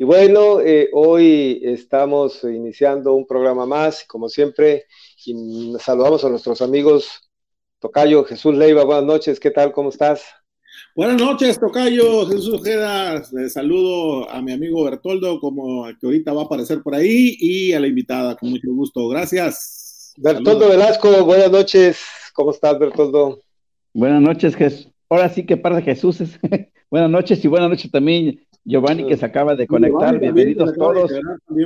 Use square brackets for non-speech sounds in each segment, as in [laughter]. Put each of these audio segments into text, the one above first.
Y bueno, eh, hoy estamos iniciando un programa más, como siempre, y saludamos a nuestros amigos Tocayo Jesús Leiva. Buenas noches, ¿qué tal? ¿Cómo estás? Buenas noches, Tocayo Jesús Ojeda. saludo a mi amigo Bertoldo, como que ahorita va a aparecer por ahí, y a la invitada, con mucho gusto. Gracias. Bertoldo Velasco, buenas noches. ¿Cómo estás, Bertoldo? Buenas noches, Jesús. Ahora sí que par de Jesús. [laughs] buenas noches y buenas noches también Giovanni que se acaba de conectar. Bienvenidos todos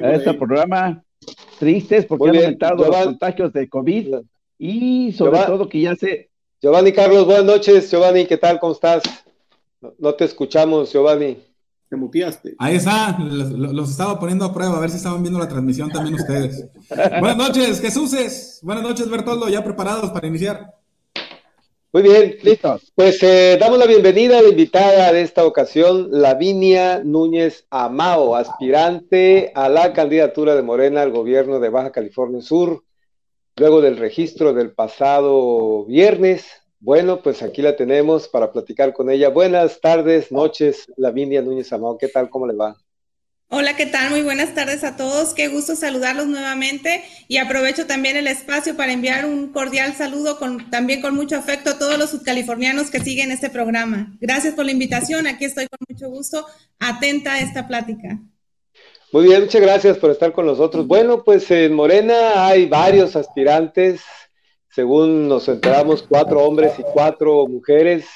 a este programa. Tristes porque han aumentado los contagios de COVID y sobre todo que ya se... Giovanni Carlos, buenas noches. Giovanni, ¿qué tal? ¿Cómo estás? No, te escuchamos, Giovanni. Te muteaste. Ahí está, los, estaba poniendo a prueba, a ver si estaban viendo la transmisión también ustedes. [laughs] buenas noches, Jesús. Buenas noches, Bertoldo, ya preparados para iniciar. Muy bien, listo. Pues eh, damos la bienvenida a la invitada de esta ocasión, Lavinia Núñez Amao, aspirante a la candidatura de Morena al gobierno de Baja California Sur, luego del registro del pasado viernes. Bueno, pues aquí la tenemos para platicar con ella. Buenas tardes, noches, Lavinia Núñez Amao. ¿Qué tal? ¿Cómo le va? Hola, ¿qué tal? Muy buenas tardes a todos. Qué gusto saludarlos nuevamente y aprovecho también el espacio para enviar un cordial saludo también con mucho afecto a todos los subcalifornianos que siguen este programa. Gracias por la invitación. Aquí estoy con mucho gusto, atenta a esta plática. Muy bien, muchas gracias por estar con nosotros. Bueno, pues en Morena hay varios aspirantes, según nos enteramos, cuatro hombres y cuatro mujeres.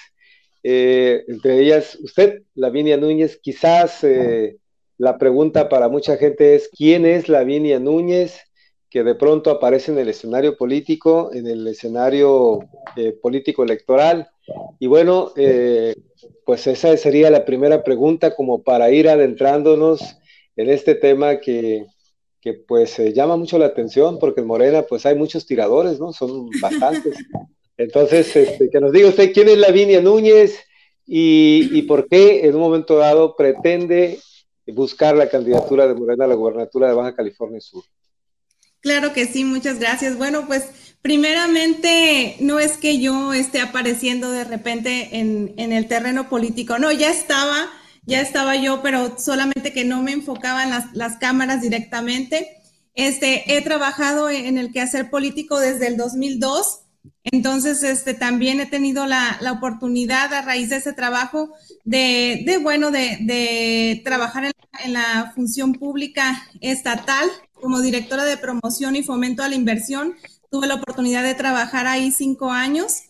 Eh, entre ellas, usted, Lavinia Núñez, quizás... Eh, la pregunta para mucha gente es, ¿quién es Lavinia Núñez? que de pronto aparece en el escenario político, en el escenario eh, político electoral. Y bueno, eh, pues esa sería la primera pregunta como para ir adentrándonos en este tema que, que pues llama mucho la atención porque en Morena pues hay muchos tiradores, ¿no? Son bastantes. Entonces, este, que nos diga usted quién es Lavinia Núñez y, y por qué en un momento dado pretende buscar la candidatura de Morena a la gubernatura de Baja California Sur. Claro que sí, muchas gracias. Bueno, pues primeramente no es que yo esté apareciendo de repente en, el terreno político, no, ya estaba, ya estaba yo, pero solamente que no me enfocaban las, las cámaras directamente. Este, he trabajado en el quehacer político desde el 2002 entonces, este, también he tenido la, oportunidad a raíz de ese trabajo de, bueno, de, trabajar en, la función pública estatal como directora de promoción y fomento a la inversión. Tuve la oportunidad de trabajar ahí cinco años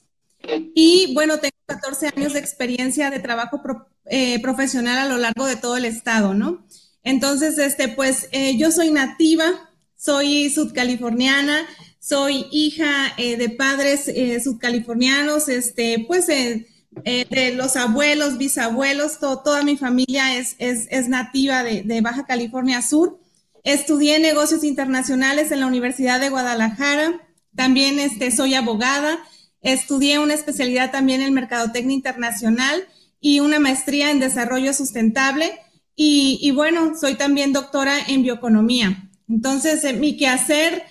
y bueno, tengo 14 años de experiencia de trabajo eh, profesional a lo largo de todo el estado, ¿no? Entonces, este, pues eh, yo soy nativa, soy sudcaliforniana, soy hija eh, de padres subcalifornianos, este, pues eh, de los abuelos, bisabuelos, toda mi familia es, nativa de, Baja California Sur. Estudié negocios internacionales en la Universidad de Guadalajara, también este, soy abogada, estudié una especialidad también en Mercadotecnia Internacional y una maestría en Desarrollo Sustentable y, bueno, soy también doctora en Bioeconomía. Entonces, mi quehacer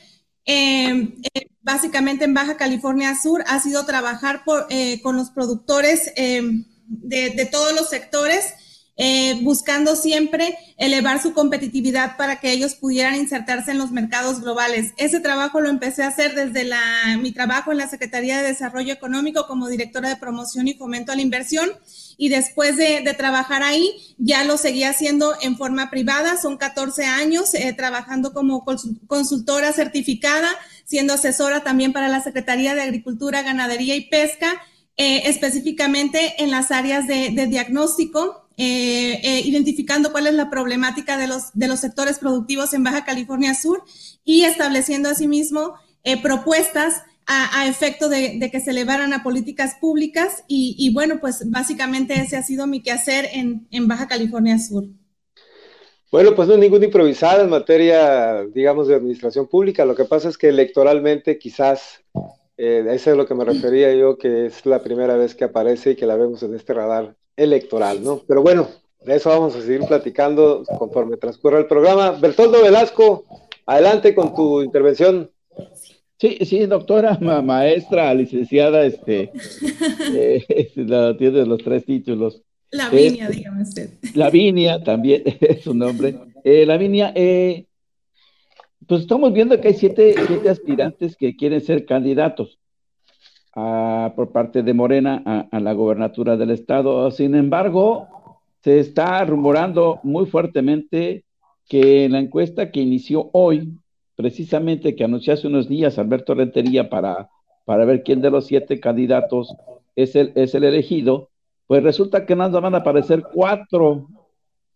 Em, eh, básicamente en Baja California Sur ha sido trabajar eh, con los productores em, de, todos los sectores, eh, buscando siempre elevar su competitividad para que ellos pudieran insertarse en los mercados globales. Ese trabajo lo empecé a hacer desde mi trabajo en la Secretaría de Desarrollo Económico como directora de promoción y fomento a la inversión y después de, trabajar ahí ya lo seguía haciendo en forma privada. Son 14 años eh, trabajando como consultora certificada, siendo asesora también para la Secretaría de Agricultura, Ganadería y Pesca, eh, específicamente en las áreas de, diagnóstico, eh, identificando cuál es la problemática de los, de los sectores productivos en Baja California Sur y estableciendo asimismo propuestas a, efecto de, que se elevaran a políticas públicas y, bueno, pues básicamente ese ha sido mi quehacer en, en Baja California Sur. Bueno, pues no es ningún improvisado en materia, digamos, de administración pública. Lo que pasa es que electoralmente quizás, eh, eso es lo que me refería yo, que es la primera vez que aparece y que la vemos en este radar electoral, ¿no? Pero bueno, de eso vamos a seguir platicando conforme transcurra el programa. Bertoldo Velasco, adelante con tu intervención. Sí, sí, doctora, maestra, licenciada, este, [laughs] eh, [laughs] tiene los tres títulos. Lavinia, dígame usted. Lavinia también [laughs] es su nombre. Eh, Lavinia, eh, pues estamos viendo que hay siete, siete aspirantes que quieren ser candidatos por parte de Morena a, a, la gobernatura del estado. Sin embargo, se está rumorando muy fuertemente que en la encuesta que inició hoy, precisamente que anunció hace unos días Alberto Rentería para, para ver quién de los siete candidatos es el, es el elegido, pues resulta que nada van a aparecer cuatro.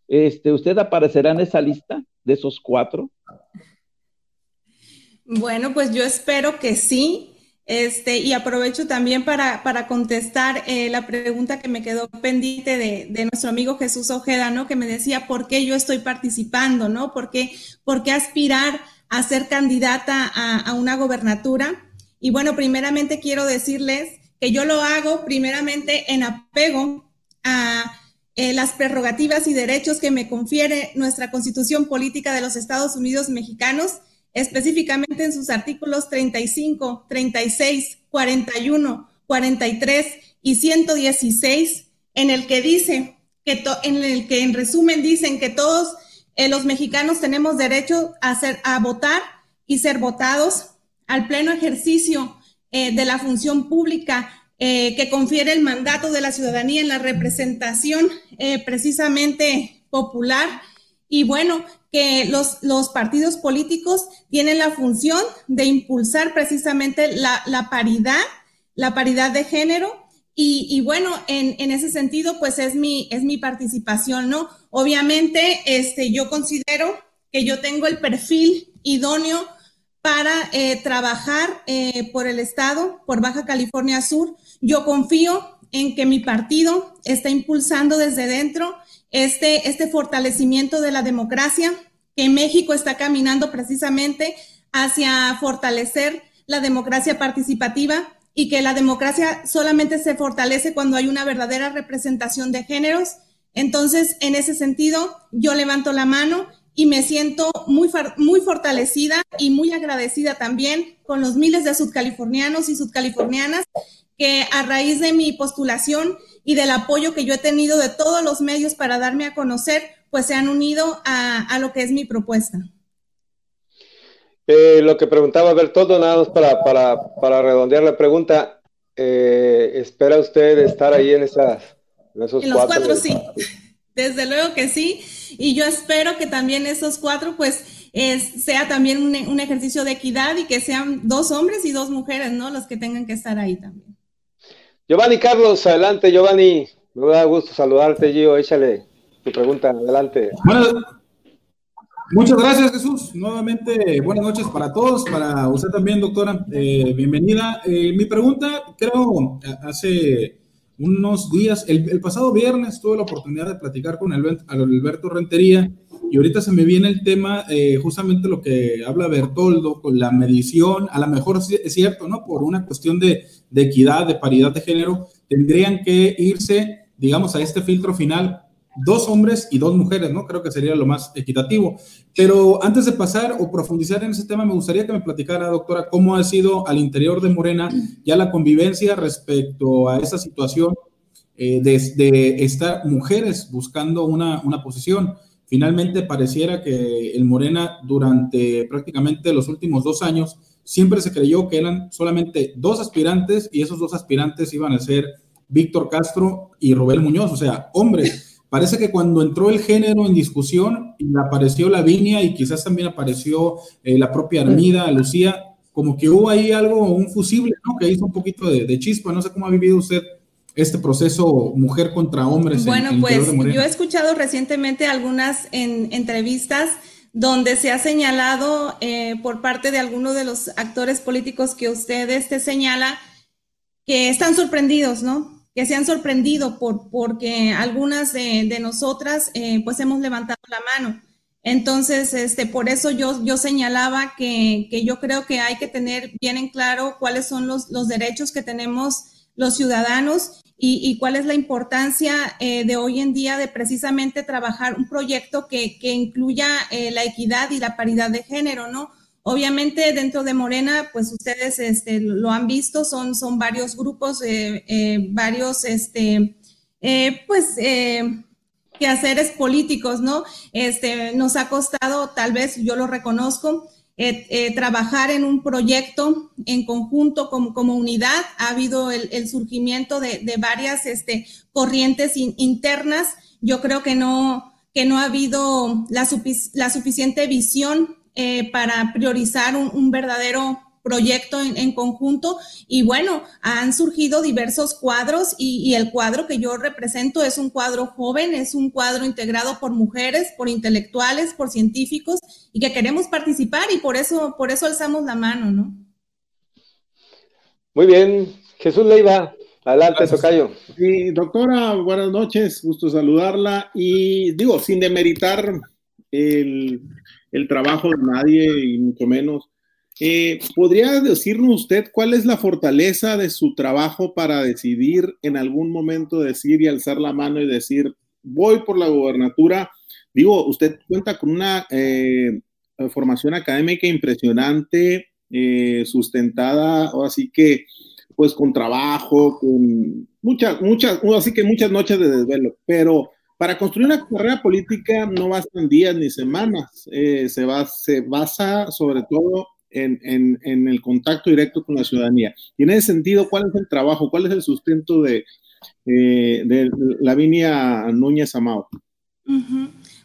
Este, ¿Usted aparecerá en esa lista de esos cuatro? Bueno, pues yo espero que sí. Este, y aprovecho también para, para contestar eh, la pregunta que me quedó pendiente de, de, nuestro amigo Jesús Ojeda, ¿no? Que me decía por qué yo estoy participando, ¿no? ¿Por qué, por qué aspirar a ser candidata a, a una gobernatura? Y bueno, primeramente quiero decirles que yo lo hago primeramente en apego a eh, las prerrogativas y derechos que me confiere nuestra Constitución Política de los Estados Unidos Mexicanos, específicamente en sus artículos 35, 36, 41, 43 y 116, en el que dice que en el que en resumen dicen que todos eh, los mexicanos tenemos derecho a, ser, a votar y ser votados al pleno ejercicio eh, de la función pública eh, que confiere el mandato de la ciudadanía en la representación eh, precisamente popular. Y bueno, que los, los, partidos políticos tienen la función de impulsar precisamente la, la paridad, la paridad de género. Y, y bueno, en, en, ese sentido, pues es mi, es mi participación, ¿no? Obviamente, este, yo considero que yo tengo el perfil idóneo para eh, trabajar eh, por el Estado, por Baja California Sur. Yo confío en que mi partido está impulsando desde dentro este, este fortalecimiento de la democracia, que México está caminando precisamente hacia fortalecer la democracia participativa y que la democracia solamente se fortalece cuando hay una verdadera representación de géneros. Entonces, en ese sentido, yo levanto la mano y me siento muy, muy fortalecida y muy agradecida también con los miles de sudcalifornianos y sudcalifornianas que a raíz de mi postulación y del apoyo que yo he tenido de todos los medios para darme a conocer, pues se han unido a, a lo que es mi propuesta. Eh, lo que preguntaba Bertoldo, nada más para, para, para redondear la pregunta, eh, ¿espera usted estar ahí en, esas, en esos en los cuatro? sí, desde luego que sí y yo espero que también esos cuatro, pues, es, sea también un, un, ejercicio de equidad y que sean dos hombres y dos mujeres, ¿no? Los que tengan que estar ahí también. Giovanni Carlos, adelante, Giovanni. Me da gusto saludarte, Gio. Échale tu pregunta, adelante. Bueno, muchas gracias, Jesús. Nuevamente, buenas noches para todos, para usted también, doctora. Eh, bienvenida. Eh, mi pregunta, creo, hace unos días, el, pasado viernes tuve la oportunidad de platicar con Alberto Rentería y ahorita se me viene el tema, eh, justamente lo que habla Bertoldo, con la medición, a lo mejor es cierto, ¿no? Por una cuestión de, de equidad, de paridad de género, tendrían que irse, digamos, a este filtro final dos hombres y dos mujeres, ¿no? Creo que sería lo más equitativo. Pero antes de pasar o profundizar en ese tema, me gustaría que me platicara, doctora, cómo ha sido al interior de Morena ya la convivencia respecto a esa situación eh, de, estar mujeres buscando una, una posición. Finalmente pareciera que el Morena durante prácticamente los últimos dos años siempre se creyó que eran solamente dos aspirantes y esos dos aspirantes iban a ser Víctor Castro y Robert Muñoz, o sea, hombres. Parece que cuando entró el género en discusión y apareció Lavinia y quizás también apareció eh, la propia Armida, Lucía, como que hubo ahí algo, un fusible, ¿no? Que hizo un poquito de, chispa. No sé cómo ha vivido usted este proceso mujer contra hombres. Bueno, pues yo he escuchado recientemente algunas entrevistas donde se ha señalado eh, por parte de algunos de los actores políticos que usted este señala que están sorprendidos, ¿no? Que se han sorprendido por, porque algunas de, de nosotras eh, pues hemos levantado la mano. Entonces, este, por eso yo, yo señalaba que, que, yo creo que hay que tener bien en claro cuáles son los, los derechos que tenemos los ciudadanos y, y cuál es la importancia eh, de hoy en día de precisamente trabajar un proyecto que, que incluya eh, la equidad y la paridad de género, ¿no? Obviamente dentro de Morena, pues ustedes este, lo han visto, son, son varios grupos, eh, eh, varios este, pues, quehaceres políticos, ¿no? Este, nos ha costado, tal vez yo lo reconozco, trabajar en un proyecto en conjunto como, como unidad. Ha habido el, surgimiento de, varias este, corrientes internas. Yo creo que no, que no ha habido la, la suficiente visión eh, para priorizar un, verdadero proyecto en, conjunto y bueno, han surgido diversos cuadros y, el cuadro que yo represento es un cuadro joven, es un cuadro integrado por mujeres, por intelectuales, por científicos y que queremos participar y por eso, por eso alzamos la mano, ¿no? Muy bien, Jesús Leiva, adelante, Tocayo. Sí, doctora, buenas noches, gusto saludarla y digo, sin demeritar el, el trabajo de nadie y mucho menos eh, ¿Podría decirnos usted cuál es la fortaleza de su trabajo para decidir en algún momento decir y alzar la mano y decir, voy por la gobernatura? Digo, usted cuenta con una eh, formación académica impresionante, eh, sustentada, o así que, pues con trabajo, con muchas, muchas, así que muchas noches de desvelo, pero para construir una carrera política no bastan días ni semanas, se, va, se basa sobre todo en, el contacto directo con la ciudadanía. Y en ese sentido, ¿cuál es el trabajo, cuál es el sustento de, eh, de Lavinia Núñez Amao?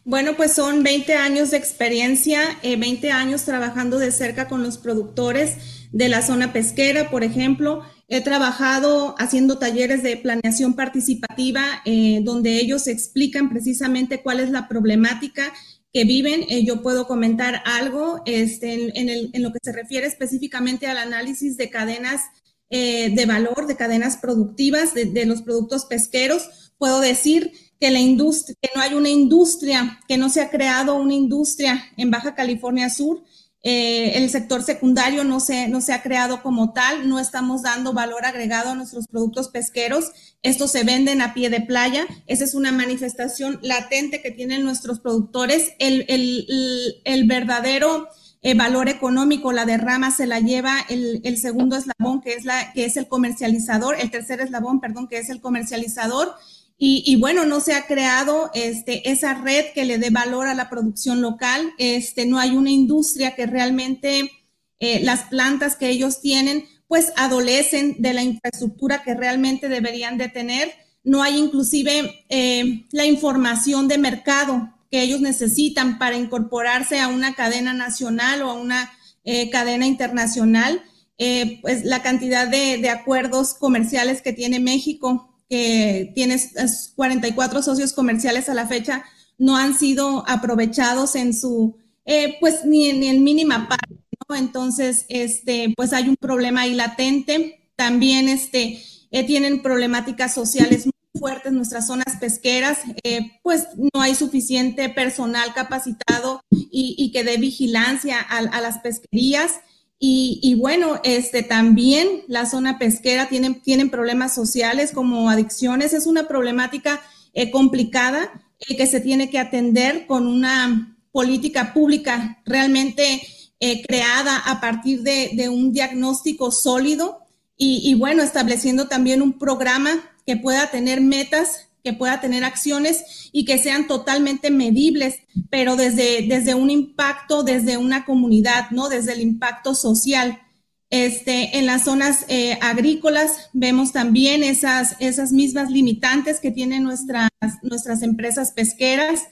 Bueno, pues son 20 años de experiencia, 20 eh, años trabajando de cerca con los productores de la zona pesquera, por ejemplo. He trabajado haciendo talleres de planeación participativa eh, donde ellos explican precisamente cuál es la problemática que viven. Eh, yo puedo comentar algo este, en, lo que se refiere específicamente al análisis de cadenas eh, de valor, de cadenas productivas de, los productos pesqueros. Puedo decir que no hay una industria, que no se ha creado una industria en Baja California Sur eh, el sector secundario no se, no se ha creado como tal, no estamos dando valor agregado a nuestros productos pesqueros. Estos se venden a pie de playa. Esa es una manifestación latente que tienen nuestros productores. El, verdadero eh, valor económico, la derrama se la lleva el, el, segundo eslabón, que es, la, que es el comercializador, el tercer eslabón, perdón, que es el comercializador y, bueno, no se ha creado este, esa red que le dé valor a la producción local. Este, no hay una industria que realmente eh, las plantas que ellos tienen, pues adolecen de la infraestructura que realmente deberían de tener. No hay inclusive eh, la información de mercado que ellos necesitan para incorporarse a una cadena nacional o a una eh, cadena internacional. pues la cantidad de, de acuerdos comerciales que tiene México que tiene 44 socios comerciales a la fecha, no han sido aprovechados en su, eh, pues ni, en mínima parte. Entonces, este, pues hay un problema ahí latente. También este, eh, tienen problemáticas sociales muy fuertes nuestras zonas pesqueras, eh, pues no hay suficiente personal capacitado y, y que dé vigilancia a, a las pesquerías. Y, bueno, este, también la zona pesquera tienen, tienen problemas sociales como adicciones. Es una problemática eh, complicada eh, que se tiene que atender con una política pública realmente eh, creada a partir de, un diagnóstico sólido y, y bueno, estableciendo también un programa que pueda tener metas que pueda tener acciones y que sean totalmente medibles, pero desde, desde un impacto, desde una comunidad, ¿no? Desde el impacto social. Este, en las zonas eh, agrícolas vemos también esas, esas mismas limitantes que tienen nuestras, nuestras empresas pesqueras,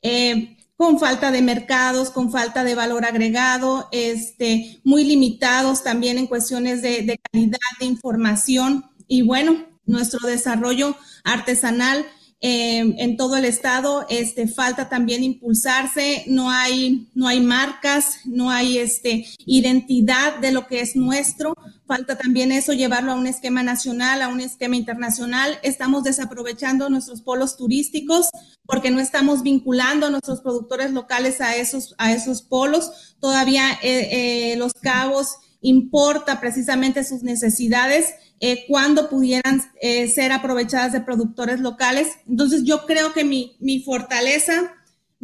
eh, con falta de mercados, con falta de valor agregado, este, muy limitados también en cuestiones de, de calidad de información. Y bueno, nuestro desarrollo artesanal eh, en todo el estado, este, falta también impulsarse, no hay, no hay marcas, no hay este, identidad de lo que es nuestro, falta también eso, llevarlo a un esquema nacional, a un esquema internacional, estamos desaprovechando nuestros polos turísticos porque no estamos vinculando a nuestros productores locales a esos, a esos polos, todavía eh, eh, los cabos importa precisamente sus necesidades eh, cuando pudieran eh, ser aprovechadas de productores locales. Entonces yo creo que mi, mi fortaleza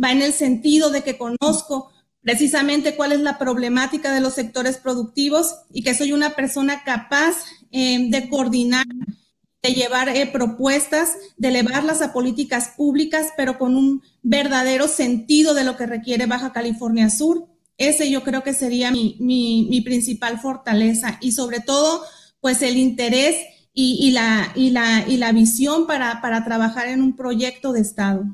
va en el sentido de que conozco precisamente cuál es la problemática de los sectores productivos y que soy una persona capaz eh, de coordinar llevar eh, propuestas, de elevarlas a políticas públicas, pero con un verdadero sentido de lo que requiere Baja California Sur. Ese yo creo que sería mi, mi, principal fortaleza y sobre todo, pues el interés y, la, y, la, y la visión para, para trabajar en un proyecto de Estado.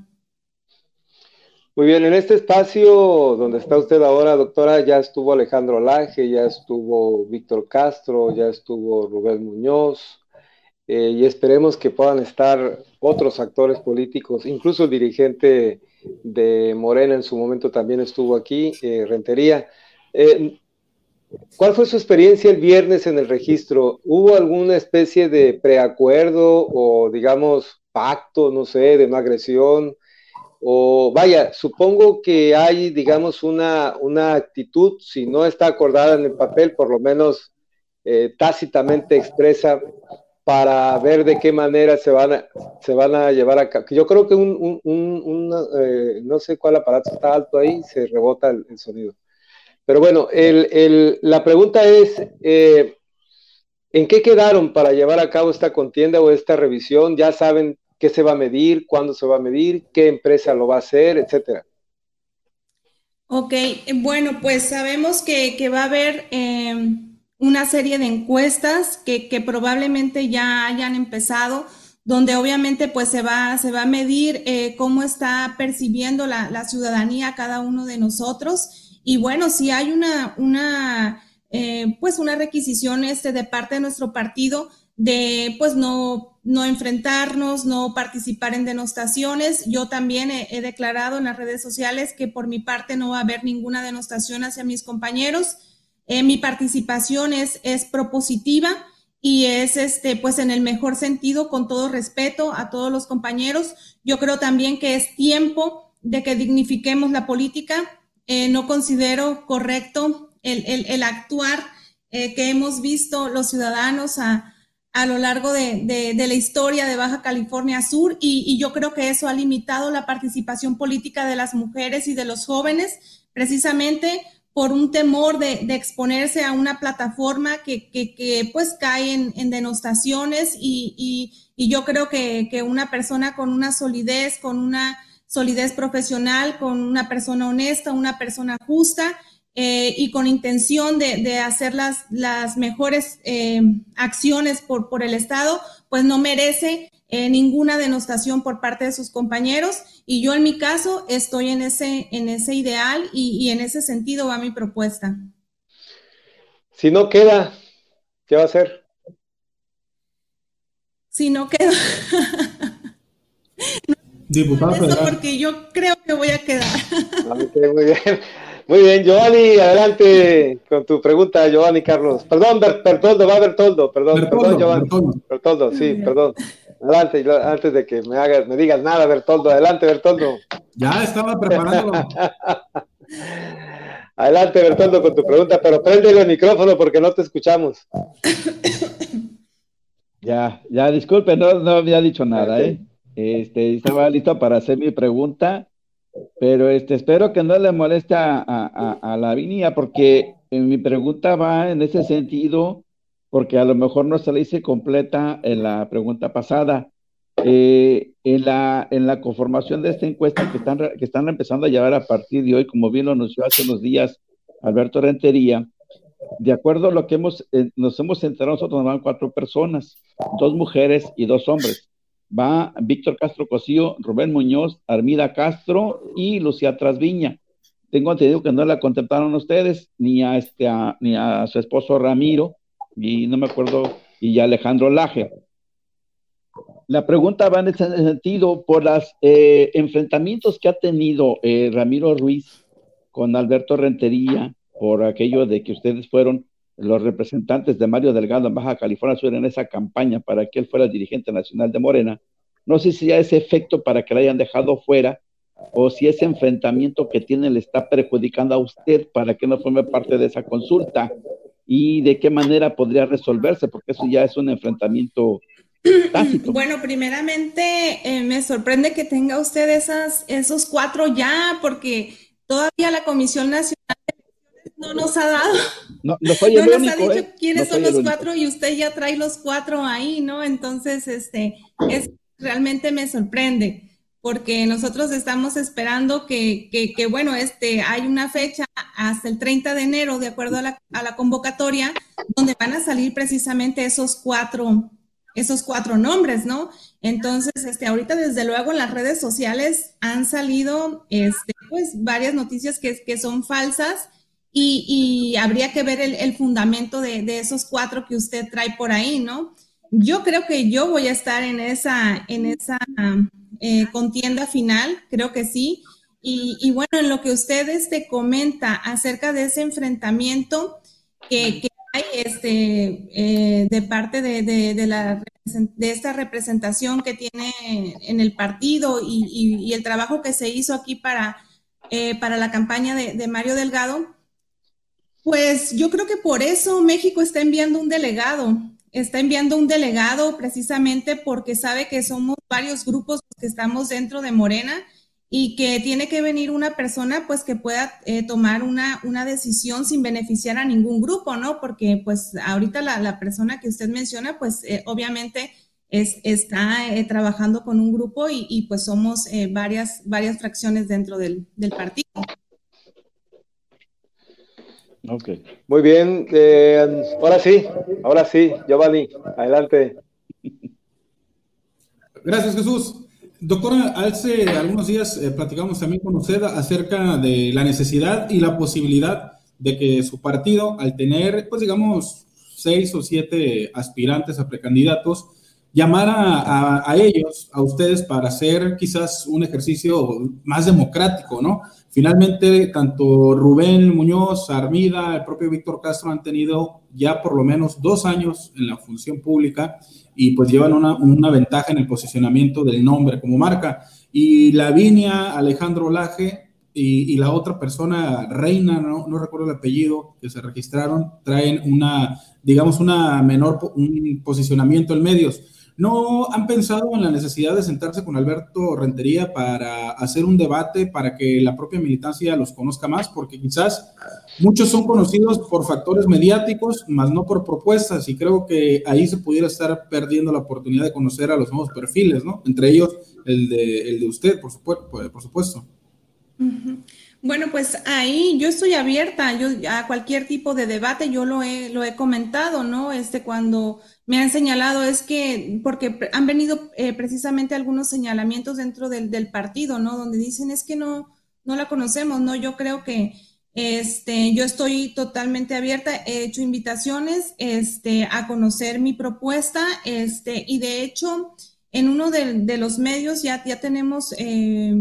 Muy bien, en este espacio donde está usted ahora, doctora, ya estuvo Alejandro Laje, ya estuvo Víctor Castro, ya estuvo Rubén Muñoz, eh, y esperemos que puedan estar otros actores políticos, incluso el dirigente de Morena en su momento también estuvo aquí, eh, Rentería. Eh, ¿Cuál fue su experiencia el viernes en el registro? ¿Hubo alguna especie de preacuerdo o, digamos, pacto, no sé, de no agresión? o vaya, supongo que hay, digamos, una, una actitud, si no está acordada en el papel, por lo menos eh, tácitamente expresa para ver de qué manera se van a, se van a llevar a cabo. Yo creo que un, eh, no sé cuál aparato está alto ahí, se rebota el, sonido. Pero bueno, la pregunta es, eh, ¿en qué quedaron para llevar a cabo esta contienda o esta revisión? ¿Ya saben qué se va a medir, cuándo se va a medir, qué empresa lo va a hacer, etcétera. Ok, bueno, pues sabemos que, va a haber em, una serie de encuestas que, probablemente ya hayan empezado, donde obviamente pues se va, se va a medir eh, cómo está percibiendo la, ciudadanía cada uno de nosotros. Y bueno, si hay una, una eh, pues una requisición este de parte de nuestro partido, de pues no, no enfrentarnos, no participar en denostaciones. Yo también he, declarado en las redes sociales que por mi parte no va a haber ninguna denostación hacia mis compañeros. Eh, mi participación es, es propositiva y es este, pues en el mejor sentido, con todo respeto a todos los compañeros. Yo creo también que es tiempo de que dignifiquemos la política. Eh, no considero correcto el, el, actuar eh, que hemos visto los ciudadanos a, a lo largo de, la historia de Baja California Sur y, yo creo que eso ha limitado la participación política de las mujeres y de los jóvenes precisamente por un temor de, exponerse a una plataforma que, pues cae en, denostaciones y, yo creo que, que, una persona con una solidez, con una solidez profesional, con una persona honesta, una persona justa, eh, y con intención de, hacer las, las mejores eh, acciones por, por el Estado, pues no merece eh, ninguna denostación por parte de sus compañeros. Y yo en mi caso estoy en ese, en ese ideal y, en ese sentido va mi propuesta. Si no queda, ¿qué va a hacer? Si no queda. [laughs] Diputado. Eso porque yo creo que voy a quedar. Ah, muy bien. Muy bien, Giovanni, adelante con tu pregunta, Giovanni Carlos. Perdón, Bertoldo, va Bertoldo, perdón, perdón, Giovanni. Bertoldo. sí, perdón. Adelante, antes de que me hagas, me digas nada, Bertoldo, adelante, Bertoldo. Ya estaba preparándolo. adelante, Bertoldo, con tu pregunta, pero préndele el micrófono porque no te escuchamos. Ya, ya, disculpe, no, no había dicho nada, ¿eh? Este, estaba listo para hacer mi pregunta pero este, espero que no le moleste a, a, la Vinia, porque mi pregunta va en ese sentido, porque a lo mejor no se la hice completa en la pregunta pasada. Eh, en, la, en la conformación de esta encuesta que están, que están empezando a llevar a partir de hoy, como bien lo anunció hace unos días Alberto Rentería, de acuerdo a lo que hemos, eh, nos hemos enterado, nosotros van cuatro personas, dos mujeres y dos hombres va Víctor Castro Cosío, Rubén Muñoz, Armida Castro y Lucía Trasviña. Tengo entendido que no la contemplaron ustedes, ni a, este, ni a su esposo Ramiro, y no me acuerdo, y Alejandro Laje. La pregunta va en ese sentido por los eh, enfrentamientos que ha tenido eh, Ramiro Ruiz con Alberto Rentería, por aquello de que ustedes fueron los representantes de Mario Delgado en Baja California Sur en esa campaña para que él fuera el dirigente nacional de Morena. No sé si ya ese efecto para que la hayan dejado fuera o si ese enfrentamiento que tiene le está perjudicando a usted para que no forme parte de esa consulta y de qué manera podría resolverse, porque eso ya es un enfrentamiento [clears throat] tácito. Bueno, primeramente eh, me sorprende que tenga usted esas, esos cuatro ya, porque todavía la Comisión Nacional no nos ha dado. No, [laughs] nos ha dicho ¿eh? quiénes son los cuatro y usted ya trae los cuatro ahí, ¿no? Entonces, este, es realmente me sorprende porque nosotros estamos esperando que, que, bueno, este, hay una fecha hasta el 30 de enero, de acuerdo a la, a la, convocatoria, donde van a salir precisamente esos cuatro, esos cuatro nombres, ¿no? Entonces, este, ahorita desde luego en las redes sociales han salido, este, pues, varias noticias que, que son falsas y, y, habría que ver el, el fundamento de, de, esos cuatro que usted trae por ahí, ¿no? Yo creo que yo voy a estar en esa, en esa eh, contienda final, creo que sí. Y, bueno, en lo que usted este, comenta acerca de ese enfrentamiento que, hay este, eh, de parte de, de, la, de esta representación que tiene en el partido y, el trabajo que se hizo aquí para, eh, para la campaña de Mario Delgado, pues yo creo que por eso México está enviando un delegado está enviando un delegado precisamente porque sabe que somos varios grupos que estamos dentro de Morena y que tiene que venir una persona pues que pueda eh, tomar una, una decisión sin beneficiar a ningún grupo, ¿no? Porque pues ahorita la, persona que usted menciona pues eh, obviamente es, está eh, trabajando con un grupo y, pues somos varias, varias fracciones dentro del, del partido. Muy bien. Eh, ahora sí, ahora sí, Giovanni, adelante. Gracias, Jesús. Doctora, hace algunos días eh, platicamos también con usted acerca de la necesidad y la posibilidad de que su partido, al tener, pues digamos, seis o siete aspirantes a precandidatos, llamara a, ellos, a ustedes, para hacer quizás un ejercicio más democrático, ¿no? Finalmente, tanto Rubén Muñoz, Armida, el propio Víctor Castro han tenido ya por lo menos dos años en la función pública y pues llevan una, ventaja en el posicionamiento del nombre como marca. Y Lavinia, Alejandro Laje y, la otra persona, Reina, no, no recuerdo el apellido, que se registraron, traen una, digamos, una menor, un posicionamiento en medios. ¿No han pensado en la necesidad de sentarse con Alberto Rentería para hacer un debate para que la propia militancia los conozca más? Porque quizás muchos son conocidos por factores mediáticos, más no por propuestas, y creo que ahí se pudiera estar perdiendo la oportunidad de conocer a los nuevos perfiles, ¿no? Entre ellos el de, el de usted, por supuesto. Por supuesto. Bueno, pues ahí yo estoy abierta yo, a cualquier tipo de debate, yo lo he, lo he comentado, ¿no? Este, cuando me han señalado es que, porque han venido eh, precisamente algunos señalamientos dentro del, del, partido, ¿no? Donde dicen es que no, no la conocemos, ¿no? Yo creo que este, yo estoy totalmente abierta, he hecho invitaciones este, a conocer mi propuesta, este, y de hecho, en uno de, los medios ya, ya tenemos... Eh,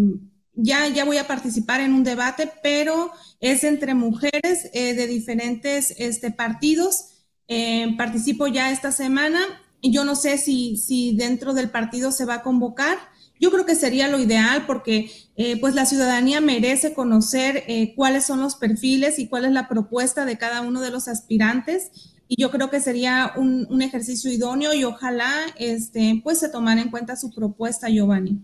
ya, ya voy a participar en un debate, pero es entre mujeres eh, de diferentes este, partidos. Eh, participo ya esta semana yo no sé si, si dentro del partido se va a convocar. Yo creo que sería lo ideal porque eh, pues la ciudadanía merece conocer cuáles son los perfiles y cuál es la propuesta de cada uno de los aspirantes y yo creo que sería un, un ejercicio idóneo y ojalá este, pues se tomara en cuenta su propuesta, Giovanni.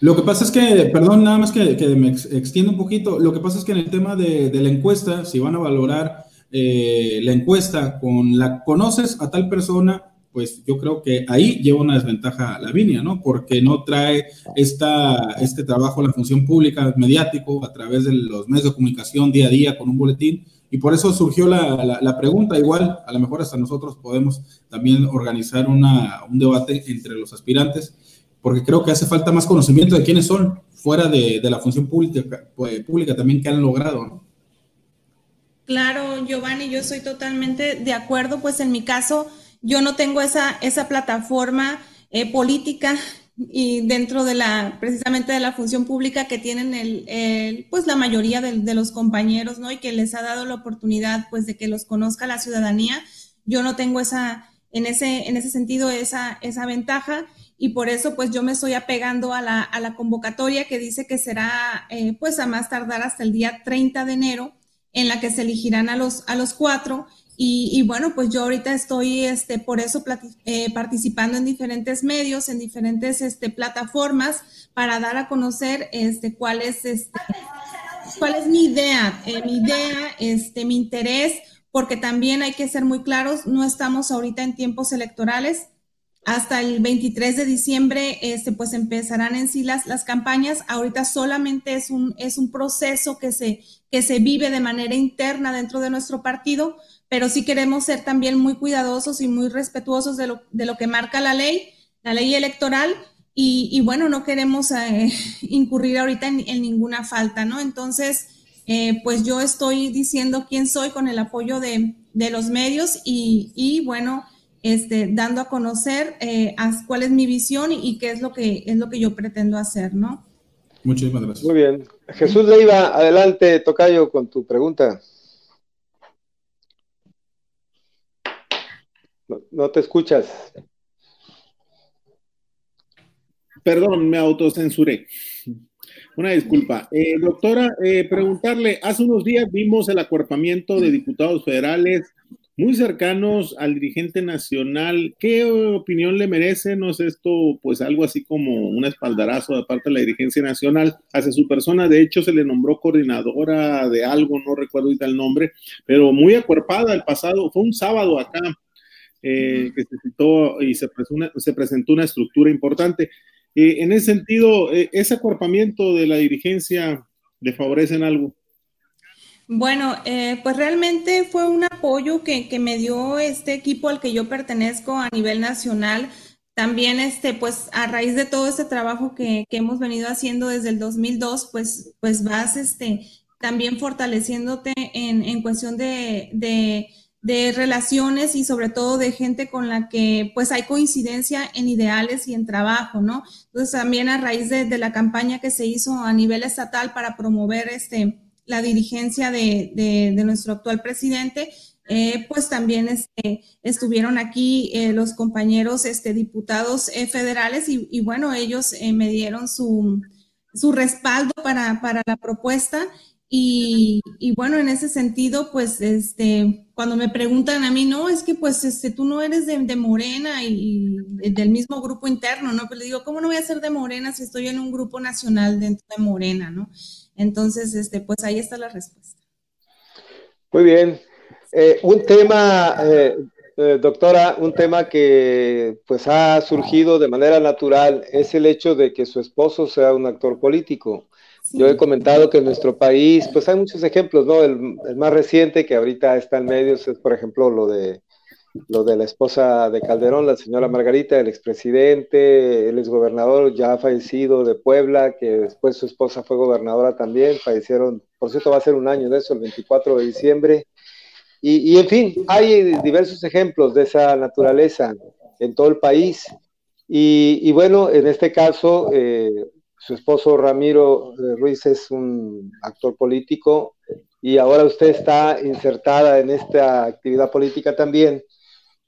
Lo que pasa es que, perdón, nada más que, que me extiendo un poquito, lo que pasa es que en el tema de, de la encuesta, si van a valorar eh, la encuesta con la conoces a tal persona, pues yo creo que ahí lleva una desventaja la Lavinia, ¿no? Porque no trae esta, este trabajo la función pública, mediático, a través de los medios de comunicación día a día con un boletín. Y por eso surgió la, la, pregunta. Igual, a lo mejor hasta nosotros podemos también organizar una, un debate entre los aspirantes porque creo que hace falta más conocimiento de quiénes son fuera de, la función pública, pues, pública también que han logrado. Claro, Giovanni, yo soy totalmente de acuerdo, pues en mi caso yo no tengo esa, esa plataforma eh, política y dentro de la, precisamente de la función pública que tienen el, pues la mayoría de, de, los compañeros, ¿no? Y que les ha dado la oportunidad, pues, de que los conozca la ciudadanía. Yo no tengo esa, en ese, en ese sentido, esa, esa ventaja y por eso pues yo me estoy apegando a la, a la convocatoria que dice que será eh, pues a más tardar hasta el día 30 de enero en la que se elegirán a los, a los cuatro. Y, y bueno, pues yo ahorita estoy este, por eso eh, participando en diferentes medios, en diferentes este, plataformas para dar a conocer este, cuál es este, cuál es mi idea, eh, mi idea, este, mi interés, porque también hay que ser muy claros, no estamos ahorita en tiempos electorales. Hasta el 23 de diciembre, este, pues empezarán en sí las, campañas. Ahorita solamente es un, es un proceso que se, que se vive de manera interna dentro de nuestro partido, pero sí queremos ser también muy cuidadosos y muy respetuosos de lo, de lo que marca la ley, la ley electoral, y, bueno, no queremos eh, [laughs] incurrir ahorita en, ninguna falta, ¿no? Entonces, eh, pues yo estoy diciendo quién soy con el apoyo de, los medios y, bueno, este, dando a conocer eh, cuál es mi visión y, qué es lo que es lo que yo pretendo hacer, ¿no? Muchísimas gracias. Muy bien. Jesús Leiva, adelante, Tocayo, con tu pregunta. no te escuchas. Perdón, me autocensuré. Una disculpa. Eh, doctora, eh, preguntarle, hace unos días vimos el acuerpamiento de diputados federales muy cercanos al dirigente nacional. ¿Qué opinión le merece? ¿No es esto pues algo así como un espaldarazo de parte de la dirigencia nacional hacia su persona? De hecho, se le nombró coordinadora de algo, no recuerdo ahorita el nombre, pero muy acuerpada el pasado, fue un sábado acá eh, que se citó y se, se presentó una estructura importante. Eh, en ese sentido, eh, ¿ese acuerpamiento de la dirigencia le favorece en algo? Bueno, eh, pues realmente fue un apoyo que, que, me dio este equipo al que yo pertenezco a nivel nacional. También, este, pues, a raíz de todo este trabajo que, que hemos venido haciendo desde el 2002, pues, pues vas, este, también fortaleciéndote en, en cuestión de, de de relaciones y sobre todo de gente con la que pues hay coincidencia en ideales y en trabajo, ¿no? Entonces también a raíz de, la campaña que se hizo a nivel estatal para promover este, la dirigencia de, nuestro actual presidente, eh, pues también este, estuvieron aquí eh, los compañeros este, diputados eh, federales y, bueno, ellos me dieron su, su respaldo para, para la propuesta y, bueno, en ese sentido, pues, este, cuando me preguntan a mí, no, es que pues, este, tú no eres de, Morena y, del mismo grupo interno, ¿no? Pues le digo, ¿cómo no voy a ser de Morena si estoy en un grupo nacional dentro de Morena, ¿no? Entonces, este, pues ahí está la respuesta. Muy bien. Eh, un tema, eh, eh, doctora, un tema que pues ha surgido de manera natural es el hecho de que su esposo sea un actor político. Yo he comentado que en nuestro país, pues hay muchos ejemplos, ¿no? El, más reciente que ahorita está en medios es, por ejemplo, lo de, lo de la esposa de Calderón, la señora Margarita, el expresidente, el exgobernador ya fallecido de Puebla, que después su esposa fue gobernadora también, fallecieron, por cierto, va a ser un año de eso, el 24 de diciembre. Y, y en fin, hay diversos ejemplos de esa naturaleza en todo el país. Y, y bueno, en este caso, eh, su esposo Ramiro eh, Ruiz es un actor político y ahora usted está insertada en esta actividad política también.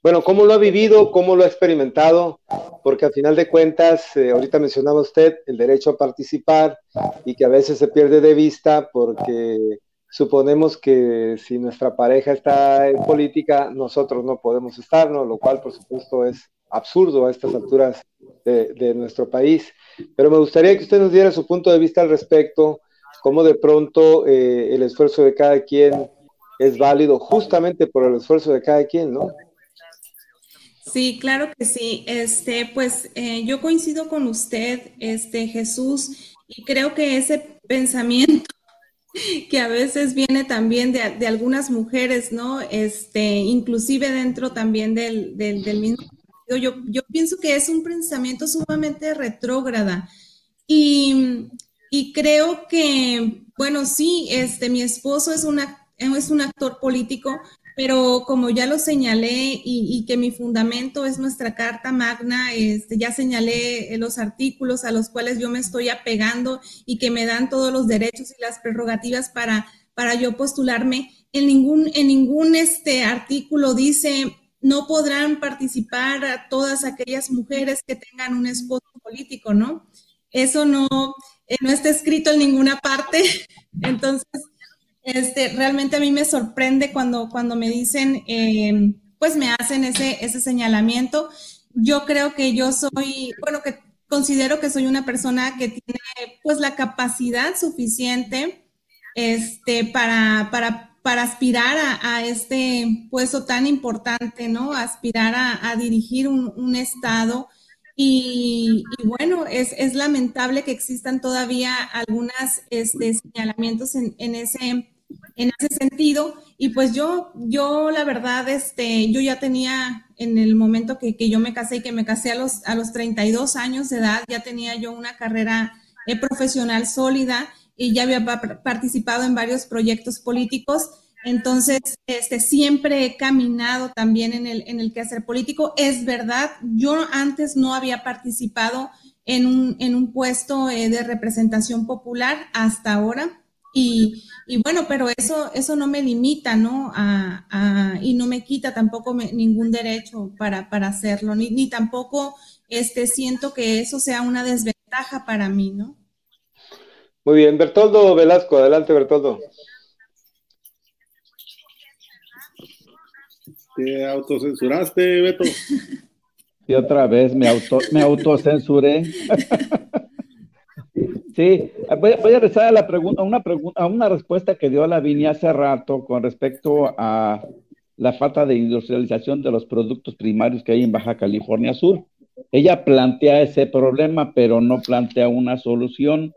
Bueno, ¿cómo lo ha vivido? ¿Cómo lo ha experimentado? Porque al final de cuentas, eh, ahorita mencionaba usted el derecho a participar y que a veces se pierde de vista porque suponemos que si nuestra pareja está en política, nosotros no podemos estarnos, lo cual por supuesto es absurdo a estas alturas de nuestro país. Pero me gustaría que usted nos diera su punto de vista al respecto, cómo de pronto eh, el esfuerzo de cada quien es válido justamente por el esfuerzo de cada quien, ¿no? Sí, claro que sí. Este, pues eh, yo coincido con usted, este Jesús, y creo que ese pensamiento [laughs] que a veces viene también de, algunas mujeres, ¿no? Este, inclusive dentro también del, del, del mismo yo, yo pienso que es un pensamiento sumamente retrógrada. Y, y, creo que, bueno, sí, este, mi esposo es, una, es un actor político, pero como ya lo señalé y, que mi fundamento es nuestra Carta Magna, este, ya señalé los artículos a los cuales yo me estoy apegando y que me dan todos los derechos y las prerrogativas para, para yo postularme. En ningún, en ningún este artículo dice no podrán participar todas aquellas mujeres que tengan un esposo político, ¿no? Eso no, eh, no está escrito en ninguna parte. [laughs] Entonces, este, realmente a mí me sorprende cuando, cuando me dicen, em, pues me hacen ese, ese señalamiento. Yo creo que yo soy, bueno, que considero que soy una persona que tiene pues la capacidad suficiente este, para, para, para aspirar a, este puesto tan importante, ¿no? Aspirar a, dirigir un, Estado. Y, bueno, es, es, lamentable que existan todavía algunos este, señalamientos en, en, ese, en ese sentido. Y pues yo, yo la verdad, este, yo ya tenía en el momento que, que yo me casé y que me casé a los, a los 32 años de edad, ya tenía yo una carrera eh, profesional sólida y ya había participado en varios proyectos políticos. Entonces, este, siempre he caminado también en el, en el quehacer político. Es verdad, yo antes no había participado en un, en un puesto eh, de representación popular hasta ahora. Y, y, bueno, pero eso, eso no me limita, ¿no? A, y no me quita tampoco ningún derecho para, para hacerlo, ni, ni tampoco este, siento que eso sea una desventaja para mí, ¿no? Muy bien, Bertoldo Velasco, adelante Bertoldo. ¿Te autocensuraste, Beto? [laughs] Y otra vez me, auto, me autocensuré. [laughs] sí, voy, a rezar a la pregunta, una pregunta, a una respuesta que dio la Vini hace rato con respecto a la falta de industrialización de los productos primarios que hay en Baja California Sur. Ella plantea ese problema, pero no plantea una solución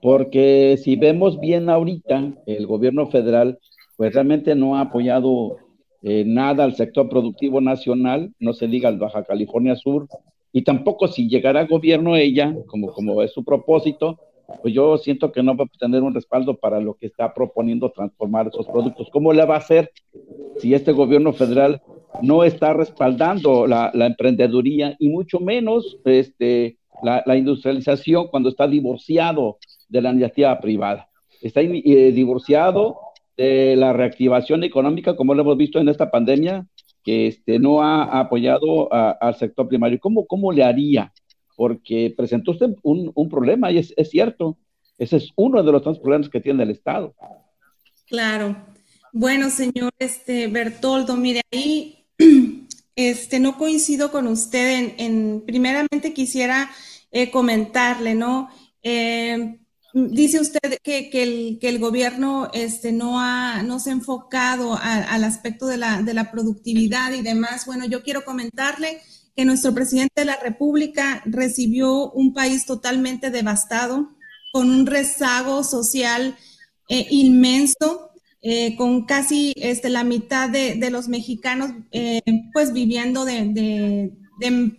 porque si vemos bien ahorita, el gobierno federal pues realmente no ha apoyado eh, nada al sector productivo nacional, no se diga al Baja California Sur, y tampoco si llegara a gobierno ella, como, como es su propósito, pues yo siento que no va a tener un respaldo para lo que está proponiendo transformar esos productos. ¿Cómo le va a hacer si este gobierno federal no está respaldando la, la emprendeduría y mucho menos este, la, industrialización cuando está divorciado de la iniciativa privada. Está eh, divorciado de la reactivación económica, como lo hemos visto en esta pandemia, que este, no ha apoyado al sector primario. ¿Cómo, ¿Cómo le haría? Porque presentó usted un, un problema y es, es, cierto. Ese es uno de los tantos problemas que tiene el Estado. Claro. Bueno, señor este, Bertoldo, mire, ahí [clears throat] este, no coincido con usted en, primeramente quisiera eh, comentarle, ¿no? Eh, dice usted que, el, gobierno este, no, ha, no se ha enfocado al aspecto de la, productividad y demás. Bueno, yo quiero comentarle que nuestro presidente de la República recibió un país totalmente devastado, con un rezago social eh, inmenso, eh, con casi este, la mitad de, los mexicanos eh, pues viviendo de,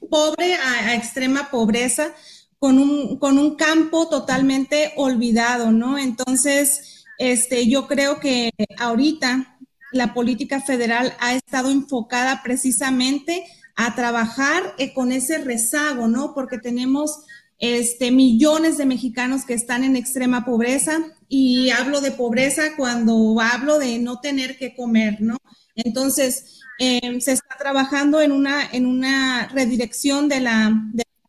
pobre a, extrema pobreza, con un, con un campo totalmente olvidado, ¿no? Entonces, este, yo creo que ahorita la política federal ha estado enfocada precisamente a trabajar eh, con ese rezago, ¿no? Porque tenemos este, millones de mexicanos que están en extrema pobreza y hablo de pobreza cuando hablo de no tener que comer, ¿no? Entonces, em, se está trabajando en una, en una redirección de la,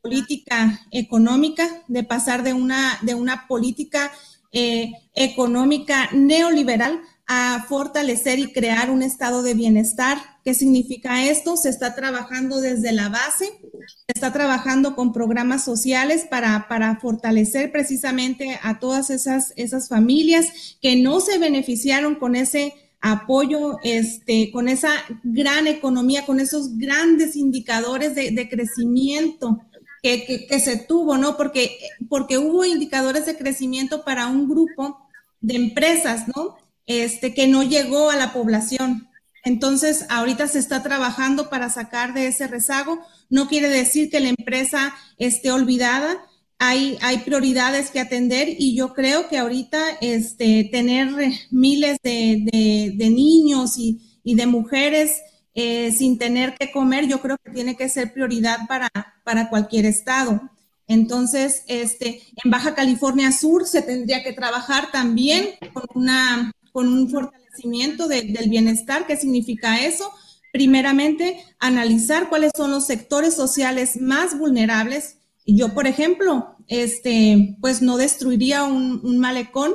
política económica, de pasar de una, de una política eh, económica neoliberal a fortalecer y crear un estado de bienestar. ¿Qué significa esto? Se está trabajando desde la base, se está trabajando con programas sociales para, fortalecer precisamente a todas esas, esas familias que no se beneficiaron con ese apoyo, este, con esa gran economía, con esos grandes indicadores de, crecimiento que, se tuvo, ¿no? Porque, porque hubo indicadores de crecimiento para un grupo de empresas, ¿no? este, que no llegó a la población. Entonces, ahorita se está trabajando para sacar de ese rezago. No quiere decir que la empresa esté olvidada. Hay, hay prioridades que atender y yo creo que ahorita este, tener miles de, niños y, de mujeres eh, sin tener que comer, yo creo que tiene que ser prioridad para, para cualquier estado. Entonces, este, en Baja California Sur se tendría que trabajar también con una con un fortalecimiento del bienestar. ¿Qué significa eso? Primeramente, analizar cuáles son los sectores sociales más vulnerables. Yo, por ejemplo, este, pues no destruiría un, malecón.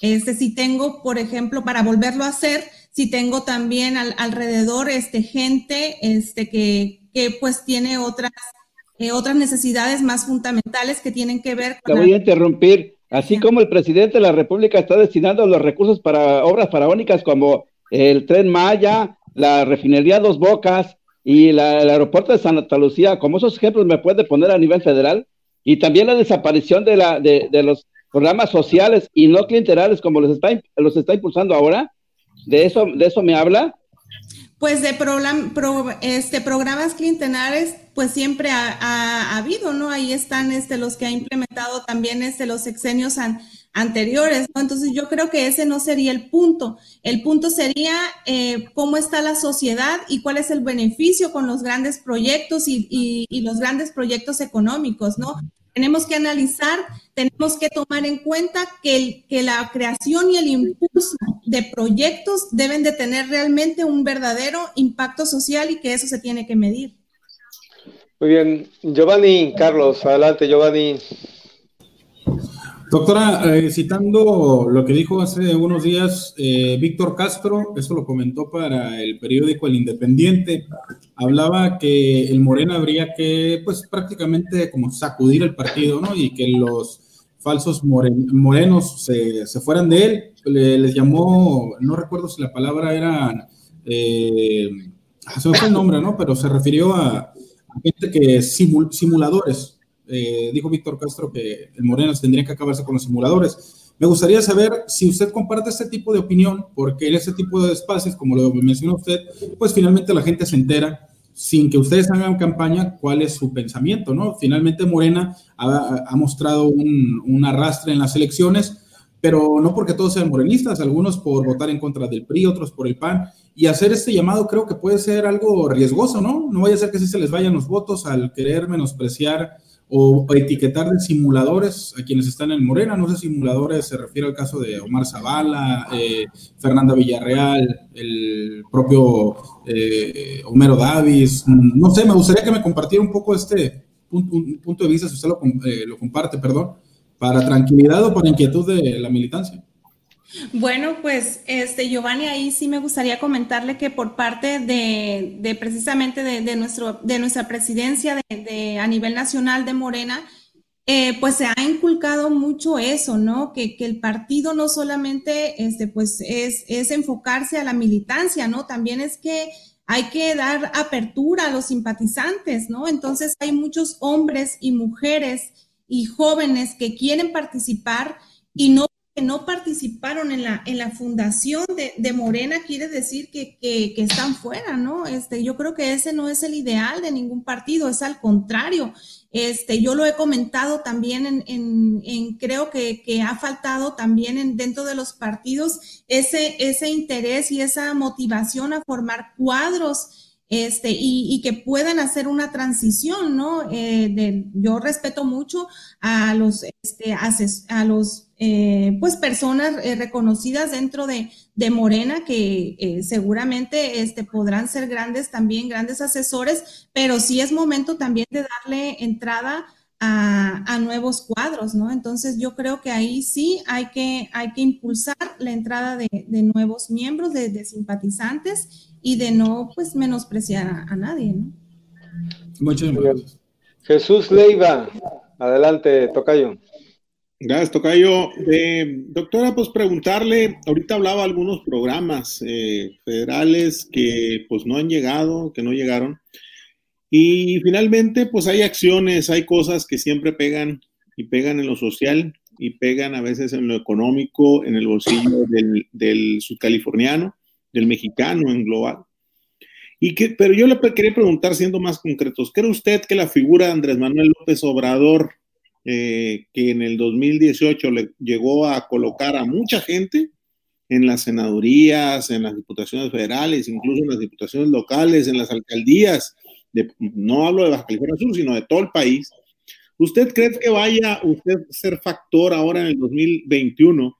Este, si tengo, por ejemplo, para volverlo a hacer, si tengo también alrededor este, gente este, que, que pues tiene otras, eh, otras necesidades más fundamentales que tienen que ver con... Te voy a interrumpir. Así como el presidente de la República está destinando los recursos para obras faraónicas como el tren Maya, la refinería Dos Bocas y el aeropuerto de Santa Lucía, como esos ejemplos me puede poner a nivel federal, y también la desaparición de, la, de, de los programas sociales y no clientelares como los está, los está impulsando ahora, de eso, de eso me habla. Pues de este, programas clientelares, pues siempre ha, habido, ¿no? Ahí están este, los que ha implementado también este, los sexenios anteriores, ¿no? Entonces yo creo que ese no sería el punto. El punto sería eh, cómo está la sociedad y cuál es el beneficio con los grandes proyectos y los grandes proyectos económicos, ¿no? Tenemos que analizar, tenemos que tomar en cuenta que, que la creación y el impulso de proyectos deben de tener realmente un verdadero impacto social y que eso se tiene que medir. Muy bien, Giovanni, Carlos, adelante Giovanni. Doctora, eh, citando lo que dijo hace unos días eh, Víctor Castro, esto lo comentó para el periódico El Independiente, hablaba que el Morena habría que, pues prácticamente como sacudir el partido, ¿no? Y que los falsos morenos se, fueran de él. les llamó, no recuerdo si la palabra era, eh, se me el nombre, ¿no? Pero se refirió a, gente que simuladores eh, dijo Víctor Castro que el Morena tendría que acabarse con los simuladores. Me gustaría saber si usted comparte este tipo de opinión, porque en ese tipo de espacios, como lo mencionó usted, pues finalmente la gente se entera sin que ustedes hagan campaña, cuál es su pensamiento, ¿no? Finalmente Morena ha, mostrado un, un, arrastre en las elecciones, pero no porque todos sean morenistas, algunos por votar en contra del PRI, otros por el PAN, y hacer este llamado creo que puede ser algo riesgoso, ¿no? No vaya a ser que si se les vayan los votos al querer menospreciar o, etiquetar de simuladores a quienes están en Morena. No sé, simuladores se refiere al caso de Omar Zavala, eh, Fernanda Villarreal, el propio eh, Homero Davis. No sé, me gustaría que me compartiera un poco este punto, de vista, si usted lo, eh, lo comparte, perdón, para tranquilidad o para inquietud de la militancia. Bueno, pues este Giovanni, ahí sí me gustaría comentarle que por parte de, precisamente de, nuestro, de nuestra presidencia de, a nivel nacional de Morena, eh, pues se ha inculcado mucho eso, ¿no? Que, el partido no solamente este, pues es, es enfocarse a la militancia, ¿no? También es que hay que dar apertura a los simpatizantes, ¿no? Entonces hay muchos hombres y mujeres y jóvenes que quieren participar y no no participaron en la, en la fundación de, Morena quiere decir que, están fuera, ¿no? Este, yo creo que ese no es el ideal de ningún partido, es al contrario. Este, yo lo he comentado también en, creo que, ha faltado también en, dentro de los partidos ese, ese interés y esa motivación a formar cuadros este, y, que puedan hacer una transición, ¿no? Eh, yo respeto mucho a los, este, a, los eh, pues personas eh, reconocidas dentro de, Morena que seguramente este, podrán ser grandes también, grandes asesores, pero sí es momento también de darle entrada a, nuevos cuadros, ¿no? Entonces yo creo que ahí sí hay que, hay que impulsar la entrada de, nuevos miembros, de simpatizantes y de no pues menospreciar a, nadie, ¿no? Muchas gracias. Jesús Leiva, adelante, Tocayo. Gracias, Tocayo. Eh, doctora, pues preguntarle, ahorita hablaba algunos programas eh, federales que pues no han llegado, que no llegaron. Y finalmente, pues hay acciones, hay cosas que siempre pegan y pegan en lo social y pegan a veces en lo económico, en el bolsillo del, del subcaliforniano del mexicano en global. Y que, pero yo le quería preguntar, siendo más concretos, ¿cree usted que la figura de Andrés Manuel López Obrador, eh, que en el 2018 le llegó a colocar a mucha gente en las senadurías, en las diputaciones federales, incluso en las diputaciones locales, en las alcaldías, no hablo de Baja California Sur, sino de todo el país, ¿usted cree que vaya a ser factor ahora en el 2021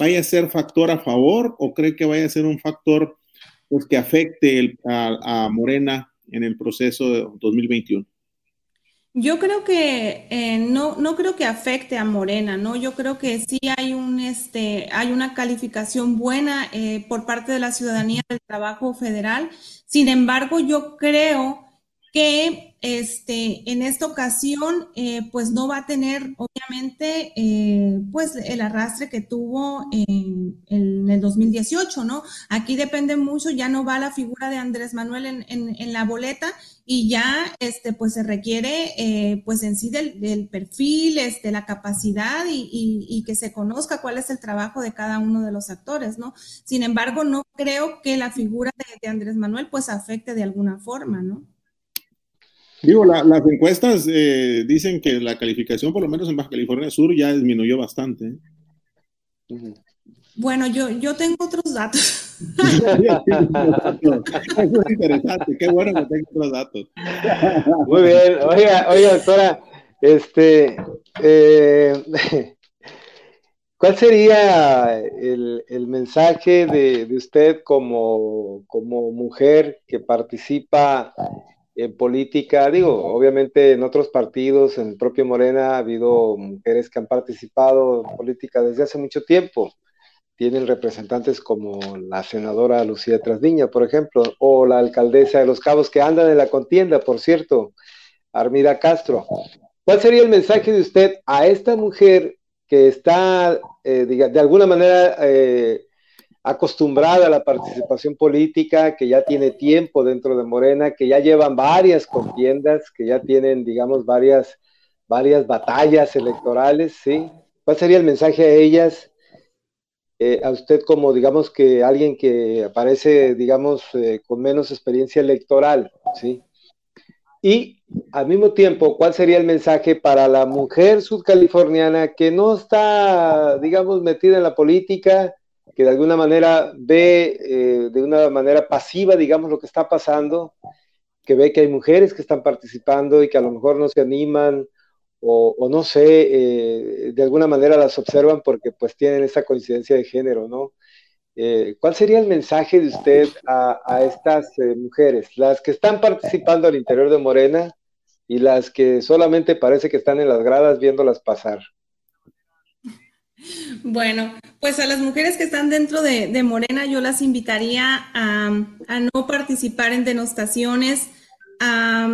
vaya a ser factor a favor o cree que vaya a ser un factor pues, que afecte a, Morena en el proceso de 2021? Yo creo que eh, no, no creo que afecte a Morena, ¿no? Yo creo que sí hay un este, hay una calificación buena eh, por parte de la ciudadanía del trabajo federal. Sin embargo, yo creo que este, en esta ocasión, eh, pues no va a tener, obviamente, eh, pues el arrastre que tuvo en, el 2018, ¿no? Aquí depende mucho, ya no va la figura de Andrés Manuel en, la boleta y ya, este, pues se requiere, eh, pues en sí del, perfil, este, la capacidad y, que se conozca cuál es el trabajo de cada uno de los actores, ¿no? Sin embargo, no creo que la figura de, de Andrés Manuel, pues afecte de alguna forma, ¿no? Digo, las encuestas eh, dicen que la calificación, por lo menos en Baja California Sur, ya disminuyó bastante. ¿eh? Bueno, yo, yo tengo otros datos. Eso [laughs] es interesante, qué bueno que tengo otros datos. Muy bien, oiga, oiga, doctora, este, eh, [laughs] ¿cuál sería el, mensaje de, de, usted como, como mujer que participa en política, digo, obviamente en otros partidos, en el propio Morena, ha habido mujeres que han participado en política desde hace mucho tiempo. Tienen representantes como la senadora Lucía Trasviña, por ejemplo, o la alcaldesa de Los Cabos, que andan en la contienda, por cierto, Armida Castro. ¿Cuál sería el mensaje de usted a esta mujer que está, eh, de alguna manera, eh, acostumbrada a la participación política, que ya tiene tiempo dentro de Morena, que ya llevan varias contiendas, que ya tienen, digamos, varias, varias batallas electorales, ¿sí? ¿Cuál sería el mensaje a ellas? Eh, a usted como, digamos, que alguien que aparece, digamos, eh, con menos experiencia electoral, ¿sí? Y al mismo tiempo, ¿cuál sería el mensaje para la mujer sudcaliforniana que no está, digamos, metida en la política, que de alguna manera ve eh, de una manera pasiva, digamos, lo que está pasando, que ve que hay mujeres que están participando y que a lo mejor no se animan o, no sé, eh, de alguna manera las observan porque pues tienen esa coincidencia de género, ¿no? Eh, ¿Cuál sería el mensaje de usted a, a estas mujeres, las que están participando al interior de Morena y las que solamente parece que están en las gradas viéndolas pasar? Bueno, pues a las mujeres que están dentro de, Morena yo las invitaría a, no participar en denostaciones, a,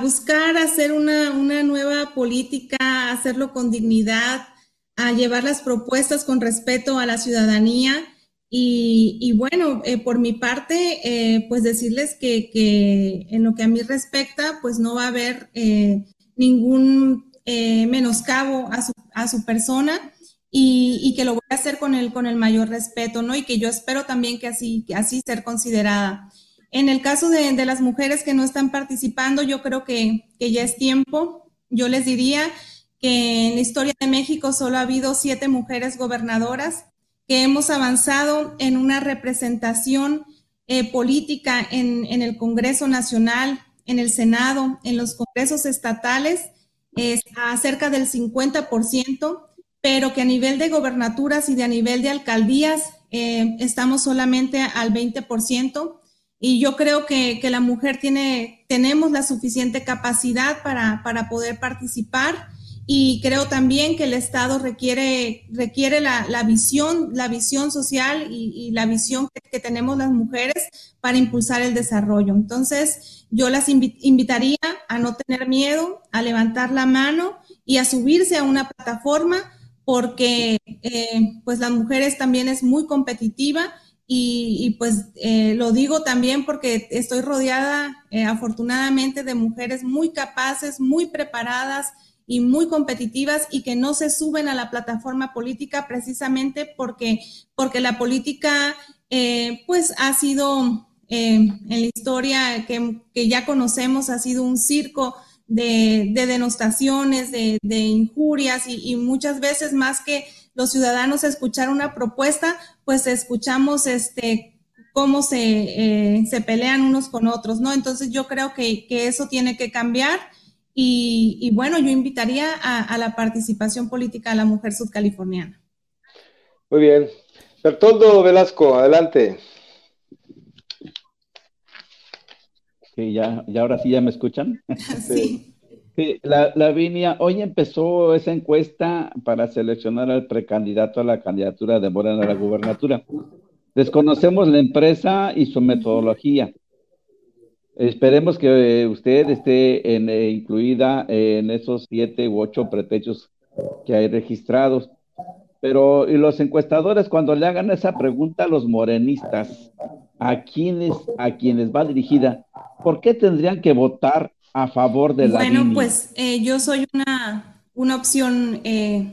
buscar hacer una, nueva política, hacerlo con dignidad, a llevar las propuestas con respeto a la ciudadanía. Y, bueno, eh, por mi parte, eh, pues decirles que, en lo que a mí respecta, pues no va a haber eh, ningún menoscabo a su, a su persona y, que lo voy a hacer con el, con el mayor respeto, ¿no? Y que yo espero también que así, que así ser considerada. En el caso de, de, las mujeres que no están participando, yo creo que, que ya es tiempo. Yo les diría que en la historia de México solo ha habido siete mujeres gobernadoras, que hemos avanzado en una representación eh, política en, en, el Congreso Nacional, en el Senado, en los congresos estatales, es a cerca del 50% pero que a nivel de gobernaturas y de a nivel de alcaldías eh, estamos solamente al 20%. Y yo creo que, la mujer tiene, tenemos la suficiente capacidad para, poder participar y creo también que el Estado requiere, requiere la, visión, la visión social y, la visión que, tenemos las mujeres para impulsar el desarrollo. Entonces, yo las invitaría a no tener miedo, a levantar la mano y a subirse a una plataforma porque eh, pues las mujeres también es muy competitiva y, pues eh, lo digo también porque estoy rodeada eh, afortunadamente de mujeres muy capaces, muy preparadas y muy competitivas y que no se suben a la plataforma política precisamente porque, porque la política pues ha sido en la historia que, que ya conocemos, ha sido un circo de, denostaciones, de, injurias y, muchas veces más que los ciudadanos escuchar una propuesta, pues escuchamos este cómo se, eh, se pelean unos con otros, ¿no? Entonces yo creo que, eso tiene que cambiar y, bueno, yo invitaría a, la participación política de la mujer sudcaliforniana. Muy bien. Bertoldo Velasco, adelante. Que ya, ya ahora sí ya me escuchan. [laughs] Sí. la, Lavinia, hoy empezó esa encuesta para seleccionar al precandidato a la candidatura de Morena a la gubernatura. Desconocemos la empresa y su metodología. Esperemos que usted esté en, eh, incluida en esos siete u ocho pretextos que hay registrados. Pero, y los encuestadores, cuando le hagan esa pregunta a los morenistas, a quienes, a quienes va dirigida, ¿por qué tendrían que votar a favor de la Bueno, pues eh, yo soy una, una opción eh,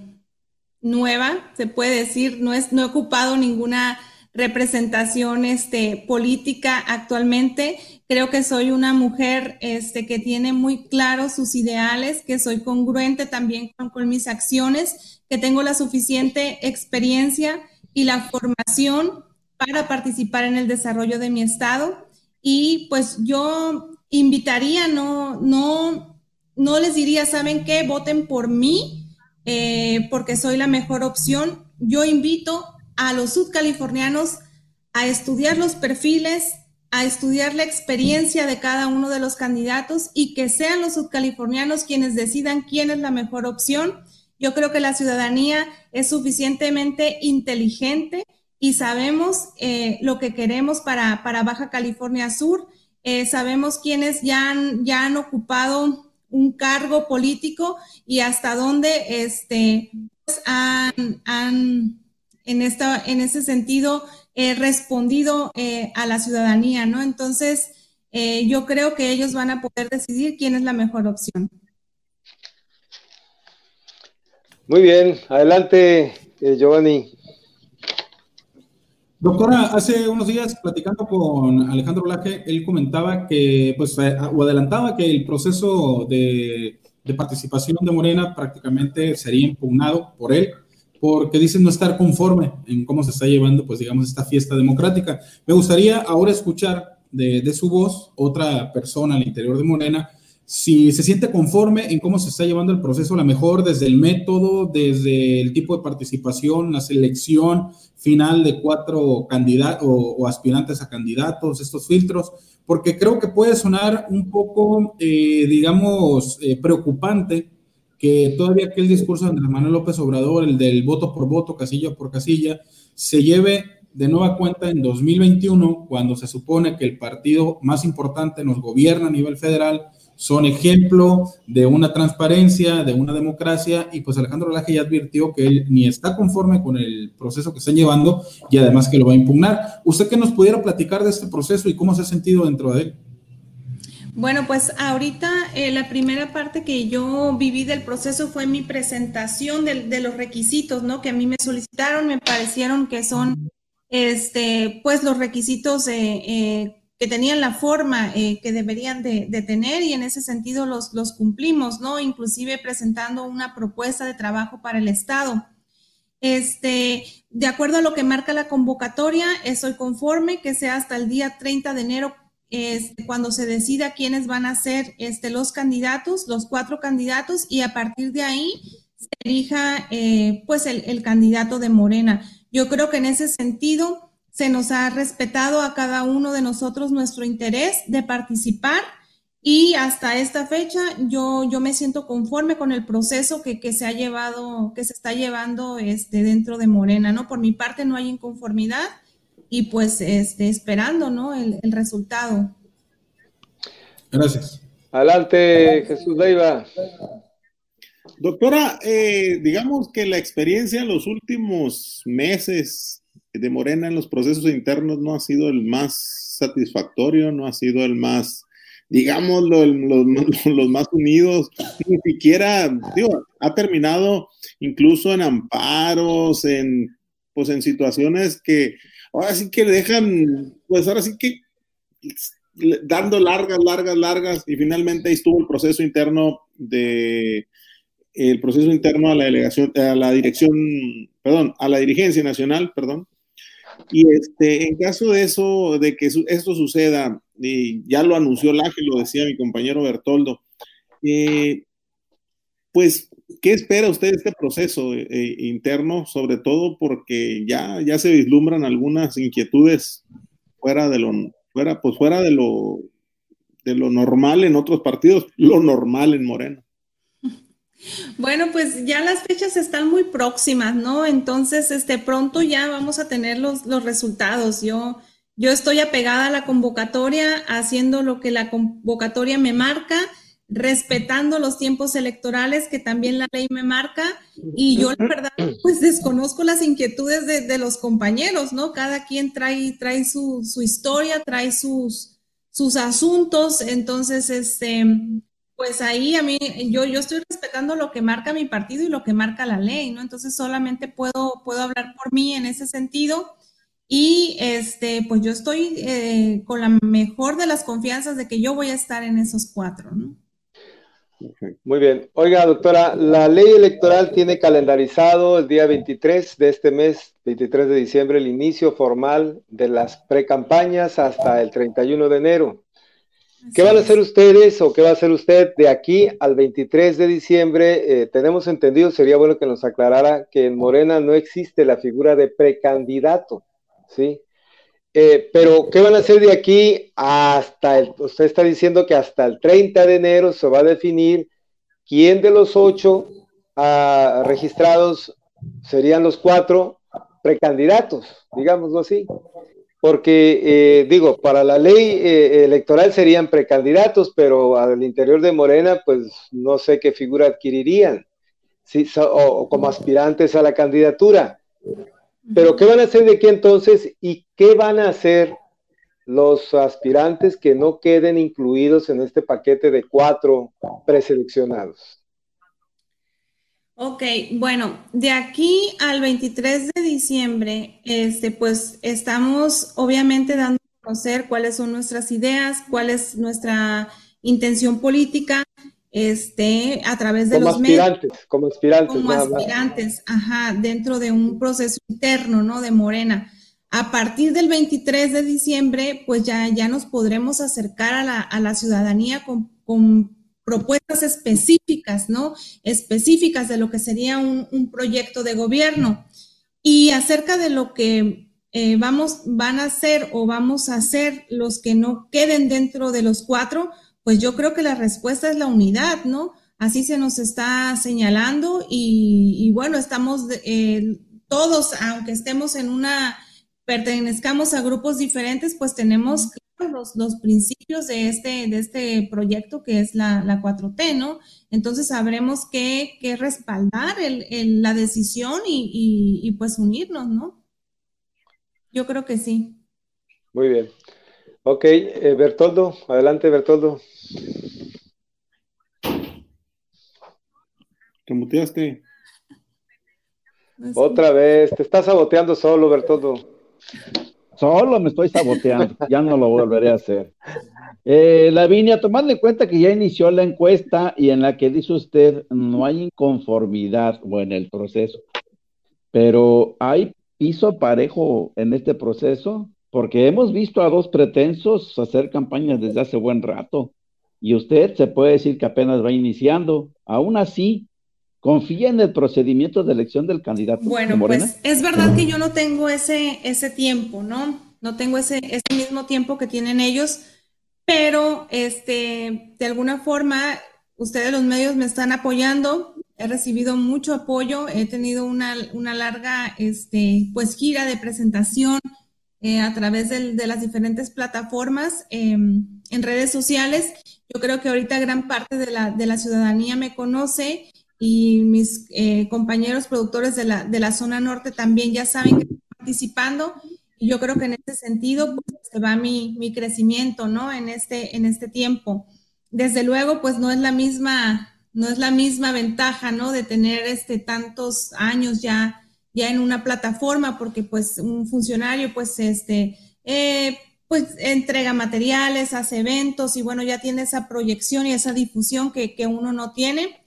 nueva, se puede decir, no, es, no he ocupado ninguna representación este, política actualmente. Creo que soy una mujer este, que tiene muy claros sus ideales, que soy congruente también con, con mis acciones, que tengo la suficiente experiencia y la formación para participar en el desarrollo de mi estado. Y pues yo invitaría, no, no, no les diría, ¿saben qué? Voten por mí, eh, porque soy la mejor opción. Yo invito a los sudcalifornianos a estudiar los perfiles, a estudiar la experiencia de cada uno de los candidatos y que sean los sudcalifornianos quienes decidan quién es la mejor opción. Yo creo que la ciudadanía es suficientemente inteligente y sabemos eh, lo que queremos para, para Baja California Sur. Eh, sabemos quiénes ya han, ya han ocupado un cargo político y hasta dónde este, pues, han, han, en, esta, en ese sentido eh, respondido a la ciudadanía, ¿no? Entonces, yo creo que ellos van a poder decidir quién es la mejor opción. Muy bien, adelante, Giovanni. Doctora, hace unos días platicando con Alejandro Laje, él comentaba que, pues, eh, o adelantaba que el proceso de, participación de Morena prácticamente sería impugnado por él, porque dice no estar conforme en cómo se está llevando, pues, digamos, esta fiesta democrática. Me gustaría ahora escuchar de su voz otra persona al interior de Morena si se siente conforme en cómo se está llevando el proceso, a lo mejor desde el método, desde el tipo de participación, la selección final de cuatro candidatos o, aspirantes a candidatos, estos filtros, porque creo que puede sonar un poco, eh, digamos, eh, preocupante que todavía aquel discurso de Andrés Manuel López Obrador, el del voto por voto, casilla por casilla, se lleve de nueva cuenta en 2021, cuando se supone que el partido más importante nos gobierna a nivel federal, son ejemplo de una transparencia, de una democracia, y pues Alejandro Laje ya advirtió que él ni está conforme con el proceso que están llevando y además que lo va a impugnar. ¿Usted qué nos pudiera platicar de este proceso y cómo se ha sentido dentro de él? Bueno, pues ahorita eh, la primera parte que yo viví del proceso fue mi presentación de, los requisitos, ¿no? Que a mí me solicitaron, me parecieron que son, este, pues los requisitos eh, eh que tenían la forma eh, que deberían de, tener y en ese sentido los, los cumplimos, ¿no? Inclusive presentando una propuesta de trabajo para el Estado. Este, de acuerdo a lo que marca la convocatoria, estoy conforme que sea hasta el día 30 de enero este, cuando se decida quiénes van a ser este, los candidatos, los cuatro candidatos, y a partir de ahí se elija eh, pues el, el candidato de Morena. Yo creo que en ese sentido se nos ha respetado a cada uno de nosotros nuestro interés de participar y hasta esta fecha yo, yo me siento conforme con el proceso que, se ha llevado, que se está llevando este, dentro de Morena, ¿no? Por mi parte no hay inconformidad y pues este, esperando, ¿no? El, resultado. Gracias. Adelante, Jesús Leiva. Doctora, eh, digamos que la experiencia en los últimos meses de Morena en los procesos internos no ha sido el más satisfactorio, no ha sido el más, digamos, [laughs] los, más unidos, ni siquiera, digo, ha terminado incluso en amparos, en, pues en situaciones que ahora sí que dejan, pues ahora sí que dando largas, largas, largas, y finalmente ahí estuvo el proceso interno de el proceso interno a la delegación, a la dirección, perdón, a la dirigencia nacional, perdón, y este, en caso de eso, de que esto suceda, y ya lo anunció Laje, lo decía mi compañero Bertoldo, eh, pues, ¿qué espera usted de este proceso eh, eh, interno? Sobre todo porque ya, ya se vislumbran algunas inquietudes fuera de lo, fuera, pues fuera de lo, de lo normal en otros partidos, lo normal en Moreno. Bueno, pues ya las fechas están muy próximas, ¿no? Entonces, este, pronto ya vamos a tener los, los resultados. Yo, yo estoy apegada a la convocatoria, haciendo lo que la convocatoria me marca, respetando los tiempos electorales que también la ley me marca y yo la verdad pues desconozco las inquietudes de, los compañeros, ¿no? Cada quien trae, trae su, su, historia, trae sus, sus asuntos, entonces, este, pues ahí a mí, yo, yo estoy respetando lo que marca mi partido y lo que marca la ley, ¿no? Entonces solamente puedo, puedo hablar por mí en ese sentido. Y este, pues yo estoy eh, con la mejor de las confianzas de que yo voy a estar en esos cuatro, ¿no? Muy bien. Oiga, doctora, la ley electoral tiene calendarizado el día 23 de este mes, 23 de diciembre, el inicio formal de las precampañas hasta el 31 de enero. ¿Qué van a hacer ustedes o qué va a hacer usted de aquí al 23 de diciembre? Eh, tenemos entendido, sería bueno que nos aclarara que en Morena no existe la figura de precandidato, ¿sí? Eh, pero, ¿qué van a hacer de aquí hasta el, usted está diciendo que hasta el 30 de enero se va a definir quién de los ocho ah, registrados serían los cuatro precandidatos, digámoslo así? Porque eh, digo, para la ley eh, electoral serían precandidatos, pero al interior de Morena, pues no sé qué figura adquirirían, ¿sí? o, como aspirantes a la candidatura. Pero ¿qué van a hacer de aquí entonces y qué van a hacer los aspirantes que no queden incluidos en este paquete de cuatro preseleccionados? Ok, bueno, de aquí al 23 de diciembre, este, pues estamos obviamente dando a conocer cuáles son nuestras ideas, cuál es nuestra intención política, este, a través de como los aspirantes, Como aspirantes, como aspirantes, ajá, dentro de un proceso interno, ¿no? De Morena. A partir del 23 de diciembre, pues ya, ya nos podremos acercar a la, a la ciudadanía con, con propuestas específicas, ¿no? Específicas de lo que sería un, proyecto de gobierno. Y acerca de lo que eh, vamos, van a hacer o vamos a hacer los que no queden dentro de los cuatro, pues yo creo que la respuesta es la unidad, ¿no? Así se nos está señalando y, bueno, estamos eh, todos, aunque estemos en una, pertenezcamos a grupos diferentes, pues tenemos los, los, principios de este, de este proyecto que es la, la 4T, ¿no? Entonces sabremos que, que respaldar el, la decisión y, y, pues unirnos, ¿no? Yo creo que sí. Muy bien. Ok, eh, Bertoldo, adelante Bertoldo. Te muteaste. Otra vez, te estás saboteando solo, Bertoldo. Solo me estoy saboteando, ya no lo volveré a hacer. Eh, Lavinia, tomando en cuenta que ya inició la encuesta y en la que dice usted no hay inconformidad o en el proceso, pero ¿hay piso parejo en este proceso? Porque hemos visto a dos pretensos hacer campañas desde hace buen rato y usted se puede decir que apenas va iniciando. Aún así, confía en el procedimiento de elección del candidato. Bueno, pues es verdad que yo no tengo ese, ese tiempo, ¿no? No tengo ese, ese mismo tiempo que tienen ellos, pero este, de alguna forma, ustedes los medios me están apoyando, he recibido mucho apoyo, he tenido una, una larga, este, pues, gira de presentación eh, a través de, de, las diferentes plataformas em, en redes sociales. Yo creo que ahorita gran parte de la, de la ciudadanía me conoce y mis eh, compañeros productores de la, de la zona norte también ya saben que estoy participando. Y yo creo que en ese sentido pues, se va mi, mi, crecimiento, ¿no? En este, en este tiempo. Desde luego, pues no es la misma, no es la misma ventaja, ¿no? De tener este, tantos años ya, ya en una plataforma, porque pues un funcionario, pues este, eh, pues entrega materiales, hace eventos y bueno, ya tiene esa proyección y esa difusión que, que uno no tiene.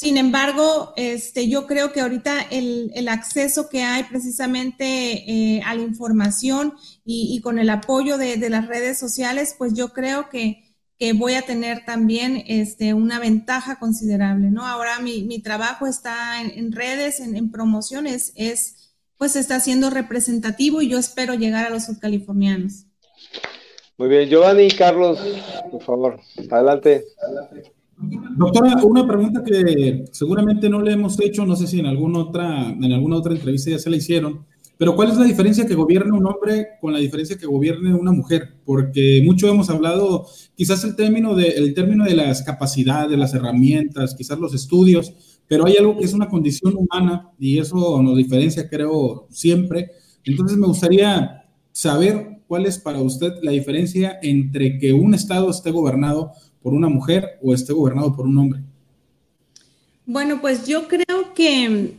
Sin embargo, este, yo creo que ahorita el, el acceso que hay precisamente eh, a la información y, con el apoyo de, de, las redes sociales, pues yo creo que, que voy a tener también este, una ventaja considerable, ¿no? Ahora mi, mi trabajo está en, redes, en, en, promociones, es, pues está siendo representativo y yo espero llegar a los subcalifornianos. Muy bien, Giovanni y Carlos, por favor, adelante. adelante. Doctora, una pregunta que seguramente no le hemos hecho, no sé si en alguna otra, en alguna otra entrevista ya se la hicieron, pero ¿cuál es la diferencia que gobierne un hombre con la diferencia que gobierne una mujer? Porque mucho hemos hablado, quizás el término de, el término de las capacidades, las herramientas, quizás los estudios, pero hay algo que es una condición humana y eso nos diferencia, creo, siempre. Entonces me gustaría saber cuál es para usted la diferencia entre que un Estado esté gobernado por una mujer o esté gobernado por un hombre. Bueno, pues yo creo que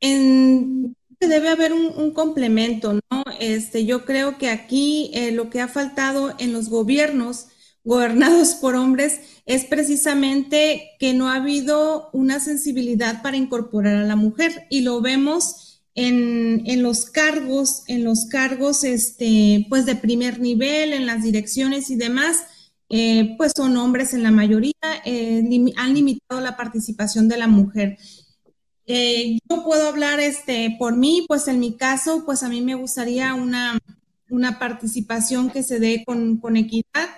en debe haber un, complemento, ¿no? Este, yo creo que aquí eh, lo que ha faltado en los gobiernos [laughs] gobernados por hombres es precisamente que no ha habido una sensibilidad para incorporar a la mujer y lo vemos en, los cargos, en los cargos, este, pues de primer nivel, en las direcciones y demás. Eh, pues son hombres en la mayoría, eh, han limitado la participación de la mujer. Eh, yo puedo hablar este, por mí, pues en mi caso, pues a mí me gustaría una, una participación que se dé con, con equidad,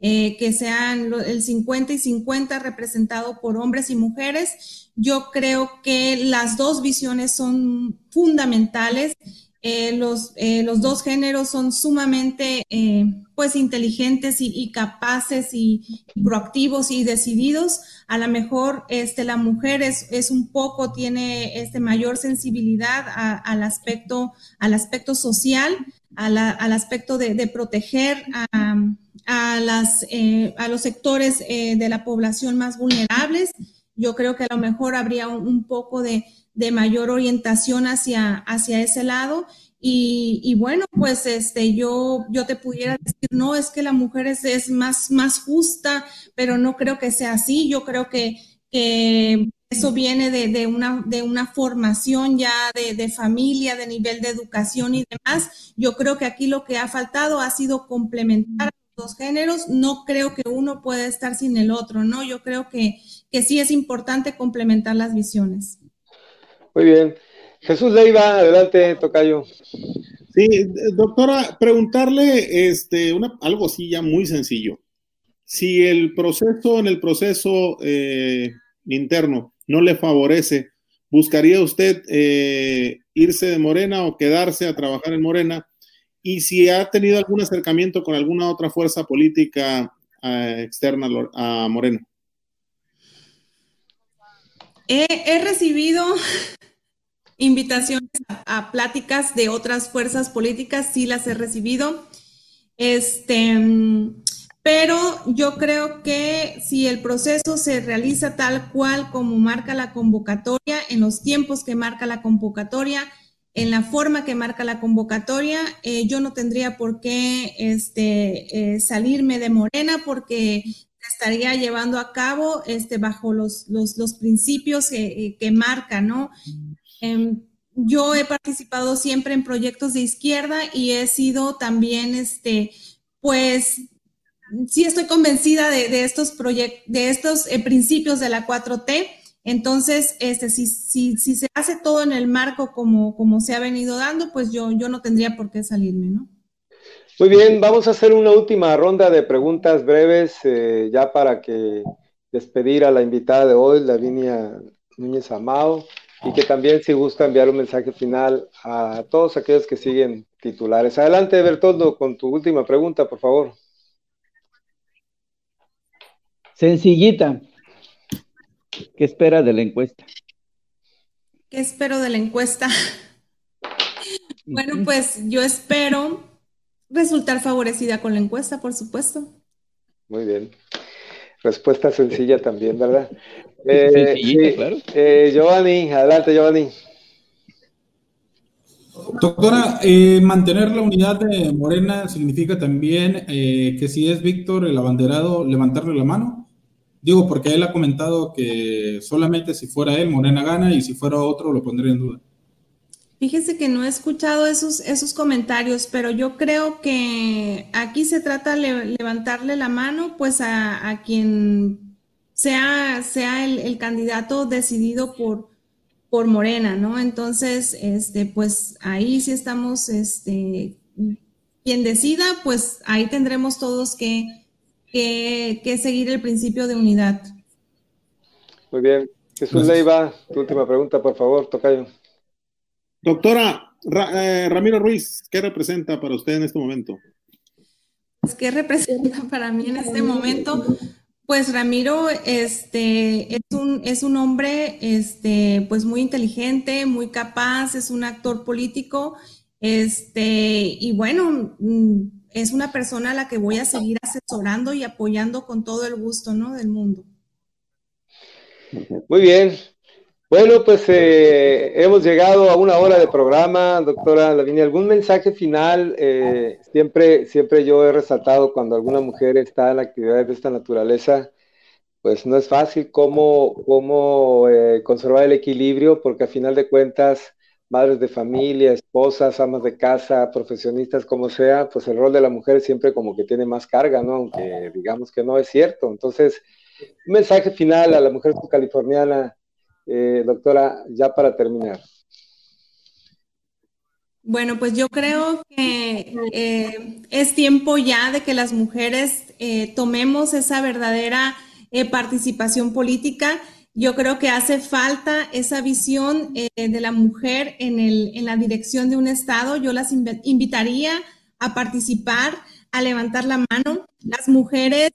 que sean el 50 y 50 representado por hombres y mujeres. Yo creo que las dos visiones son fundamentales eh, los, eh, los, dos géneros son sumamente eh, pues inteligentes y, capaces y, proactivos y decididos. A lo mejor este, la mujer es, es un poco, tiene este, mayor sensibilidad al, aspecto, al aspecto social, al aspecto de, proteger a, a, las, a los sectores de la población más vulnerables. Yo creo que a lo mejor habría un poco de, de mayor orientación hacia, hacia ese lado. Y, bueno, pues este, yo, yo te pudiera decir, no, es que la mujer es, es más, más justa, pero no creo que sea así. Yo creo que, que eso viene de, de, una, de una formación ya de, de, familia, de nivel de educación y demás. Yo creo que aquí lo que ha faltado ha sido complementar los géneros. No creo que uno pueda estar sin el otro, ¿no? Yo creo que, que sí es importante complementar las visiones. Muy bien. Jesús Leiva, adelante, Tocayo. Sí, doctora, preguntarle este, una, algo así ya muy sencillo. Si el proceso, en el proceso eh, interno no le favorece, ¿buscaría usted eh, irse de Morena o quedarse a trabajar en Morena? Y si ha tenido algún acercamiento con alguna otra fuerza política eh, externa a Morena. he recibido invitaciones a, pláticas de otras fuerzas políticas, sí las he recibido. Este, pero yo creo que si el proceso se realiza tal cual como marca la convocatoria, en los tiempos que marca la convocatoria, en la forma que marca la convocatoria, eh, yo no tendría por qué este, eh, salirme de Morena porque estaría llevando a cabo este, bajo los, los, los principios que, que marca, ¿no? Em, yo he participado siempre en proyectos de izquierda y he sido también, este, pues, sí estoy convencida de, estos proyectos, de estos eh, principios de la 4T. Entonces, este, si, si, si, se hace todo en el marco como, como se ha venido dando, pues yo, yo no tendría por qué salirme, ¿no? Muy bien, vamos a hacer una última ronda de preguntas breves, eh, ya para que despedir a la invitada de hoy, Lavinia Núñez Amado y que también si gusta enviar un mensaje final a todos aquellos que siguen titulares. Adelante, Bertoldo, con tu última pregunta, por favor. Sencillita. ¿Qué espera de la encuesta? ¿Qué espero de la encuesta? bueno, pues yo espero resultar favorecida con la encuesta, por supuesto. Muy bien. Respuesta sencilla también, ¿verdad? [laughs] Eh, claro. Eh, Giovanni, adelante, Giovanni. Doctora, eh, mantener la unidad de Morena significa también que si es Víctor el abanderado, levantarle la mano. Digo, porque él ha comentado que solamente si fuera él, Morena gana, y si fuera otro, lo pondría en duda. Fíjese que no he escuchado esos, esos comentarios, pero yo creo que aquí se trata de levantarle la mano pues a, quien sea, sea el, candidato decidido por, por Morena, ¿no? Entonces, este, pues ahí sí estamos, este, quien decida, pues ahí tendremos todos que, que, que seguir el principio de unidad. Muy bien. Jesús Leiva, tu última pregunta, por favor, Tocayo. Doctora, eh, Ramiro Ruiz, ¿qué representa para usted en este momento? ¿Qué representa [laughs] para mí en este momento? Pues Ramiro este, es, un, es un hombre este, pues muy inteligente, muy capaz, es un actor político este, y bueno, mm, es una persona a la que voy a seguir asesorando y apoyando con todo el gusto ¿no? del mundo. Muy bien, bueno, pues eh, hemos llegado a una hora de programa, doctora Lavinia. ¿Algún mensaje final? Eh, siempre, siempre yo he resaltado cuando alguna mujer está en actividades de esta naturaleza, pues no es fácil cómo, cómo eh, conservar el equilibrio, porque a final de cuentas, madres de familia, esposas, amas de casa, profesionistas, como sea, pues el rol de la mujer siempre como que tiene más carga, ¿no? Aunque digamos que no es cierto. Entonces, un mensaje final a la mujer californiana eh, doctora, ya para terminar. Bueno, pues yo creo que eh, es tiempo ya de que las mujeres eh, tomemos esa verdadera participación política. Yo creo que hace falta esa visión de la mujer en, el, en, la dirección de un Estado. Yo las invitaría a participar, a levantar la mano. Las mujeres,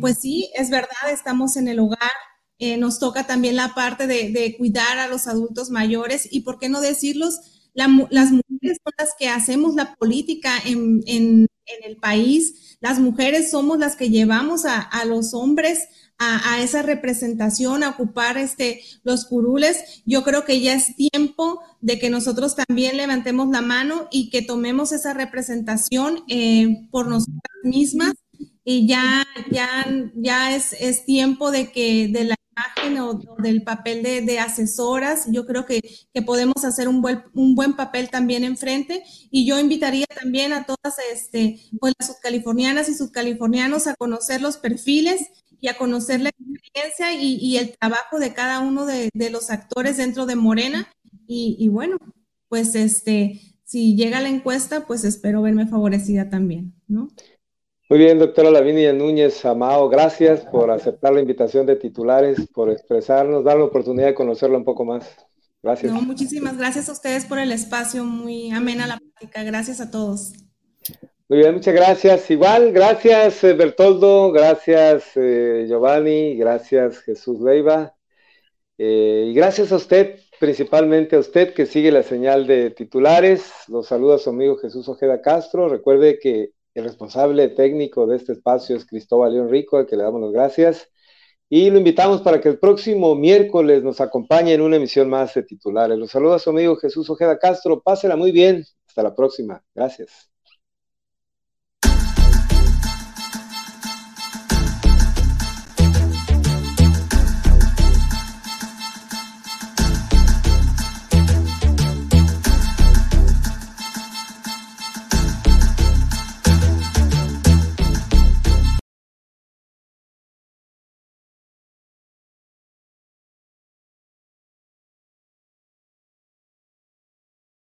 pues sí, es verdad, estamos en el hogar, eh, nos toca también la parte de, cuidar a los adultos mayores y, ¿por qué no decirlos? las mujeres son las que hacemos la política en, el país, las mujeres somos las que llevamos a, los hombres a, esa representación, a ocupar este, los curules. Yo creo que ya es tiempo de que nosotros también levantemos la mano y que tomemos esa representación eh, por nosotras mismas y ya, ya, ya es, es tiempo de que de o, del papel de, asesoras. Yo creo que, podemos hacer un buen, un buen papel también enfrente. Y yo invitaría también a todas este, pues, las subcalifornianas y subcalifornianos a conocer los perfiles y a conocer la experiencia y, el trabajo de cada uno de, los actores dentro de Morena. Y, y bueno, pues este, si llega la encuesta, pues espero verme favorecida también, ¿no? Muy bien, doctora Lavinia Núñez Amao, gracias por aceptar la invitación de titulares, por expresarnos, dar la oportunidad de conocerla un poco más. Gracias. muchísimas gracias a ustedes por el espacio, muy amena la práctica. Gracias a todos. Muy bien, muchas gracias. Igual, gracias eh, Bertoldo, gracias eh, Giovanni, gracias Jesús Leiva. Eh, y gracias a usted, principalmente a usted que sigue la señal de titulares. Los saluda su amigo Jesús Ojeda Castro. Recuerde que el responsable técnico de este espacio es Cristóbal León Rico, al que le damos las gracias. Y lo invitamos para que el próximo miércoles nos acompañe en una emisión más de titulares. Los saluda su amigo Jesús Ojeda Castro. Pásela muy bien. Hasta la próxima. Gracias.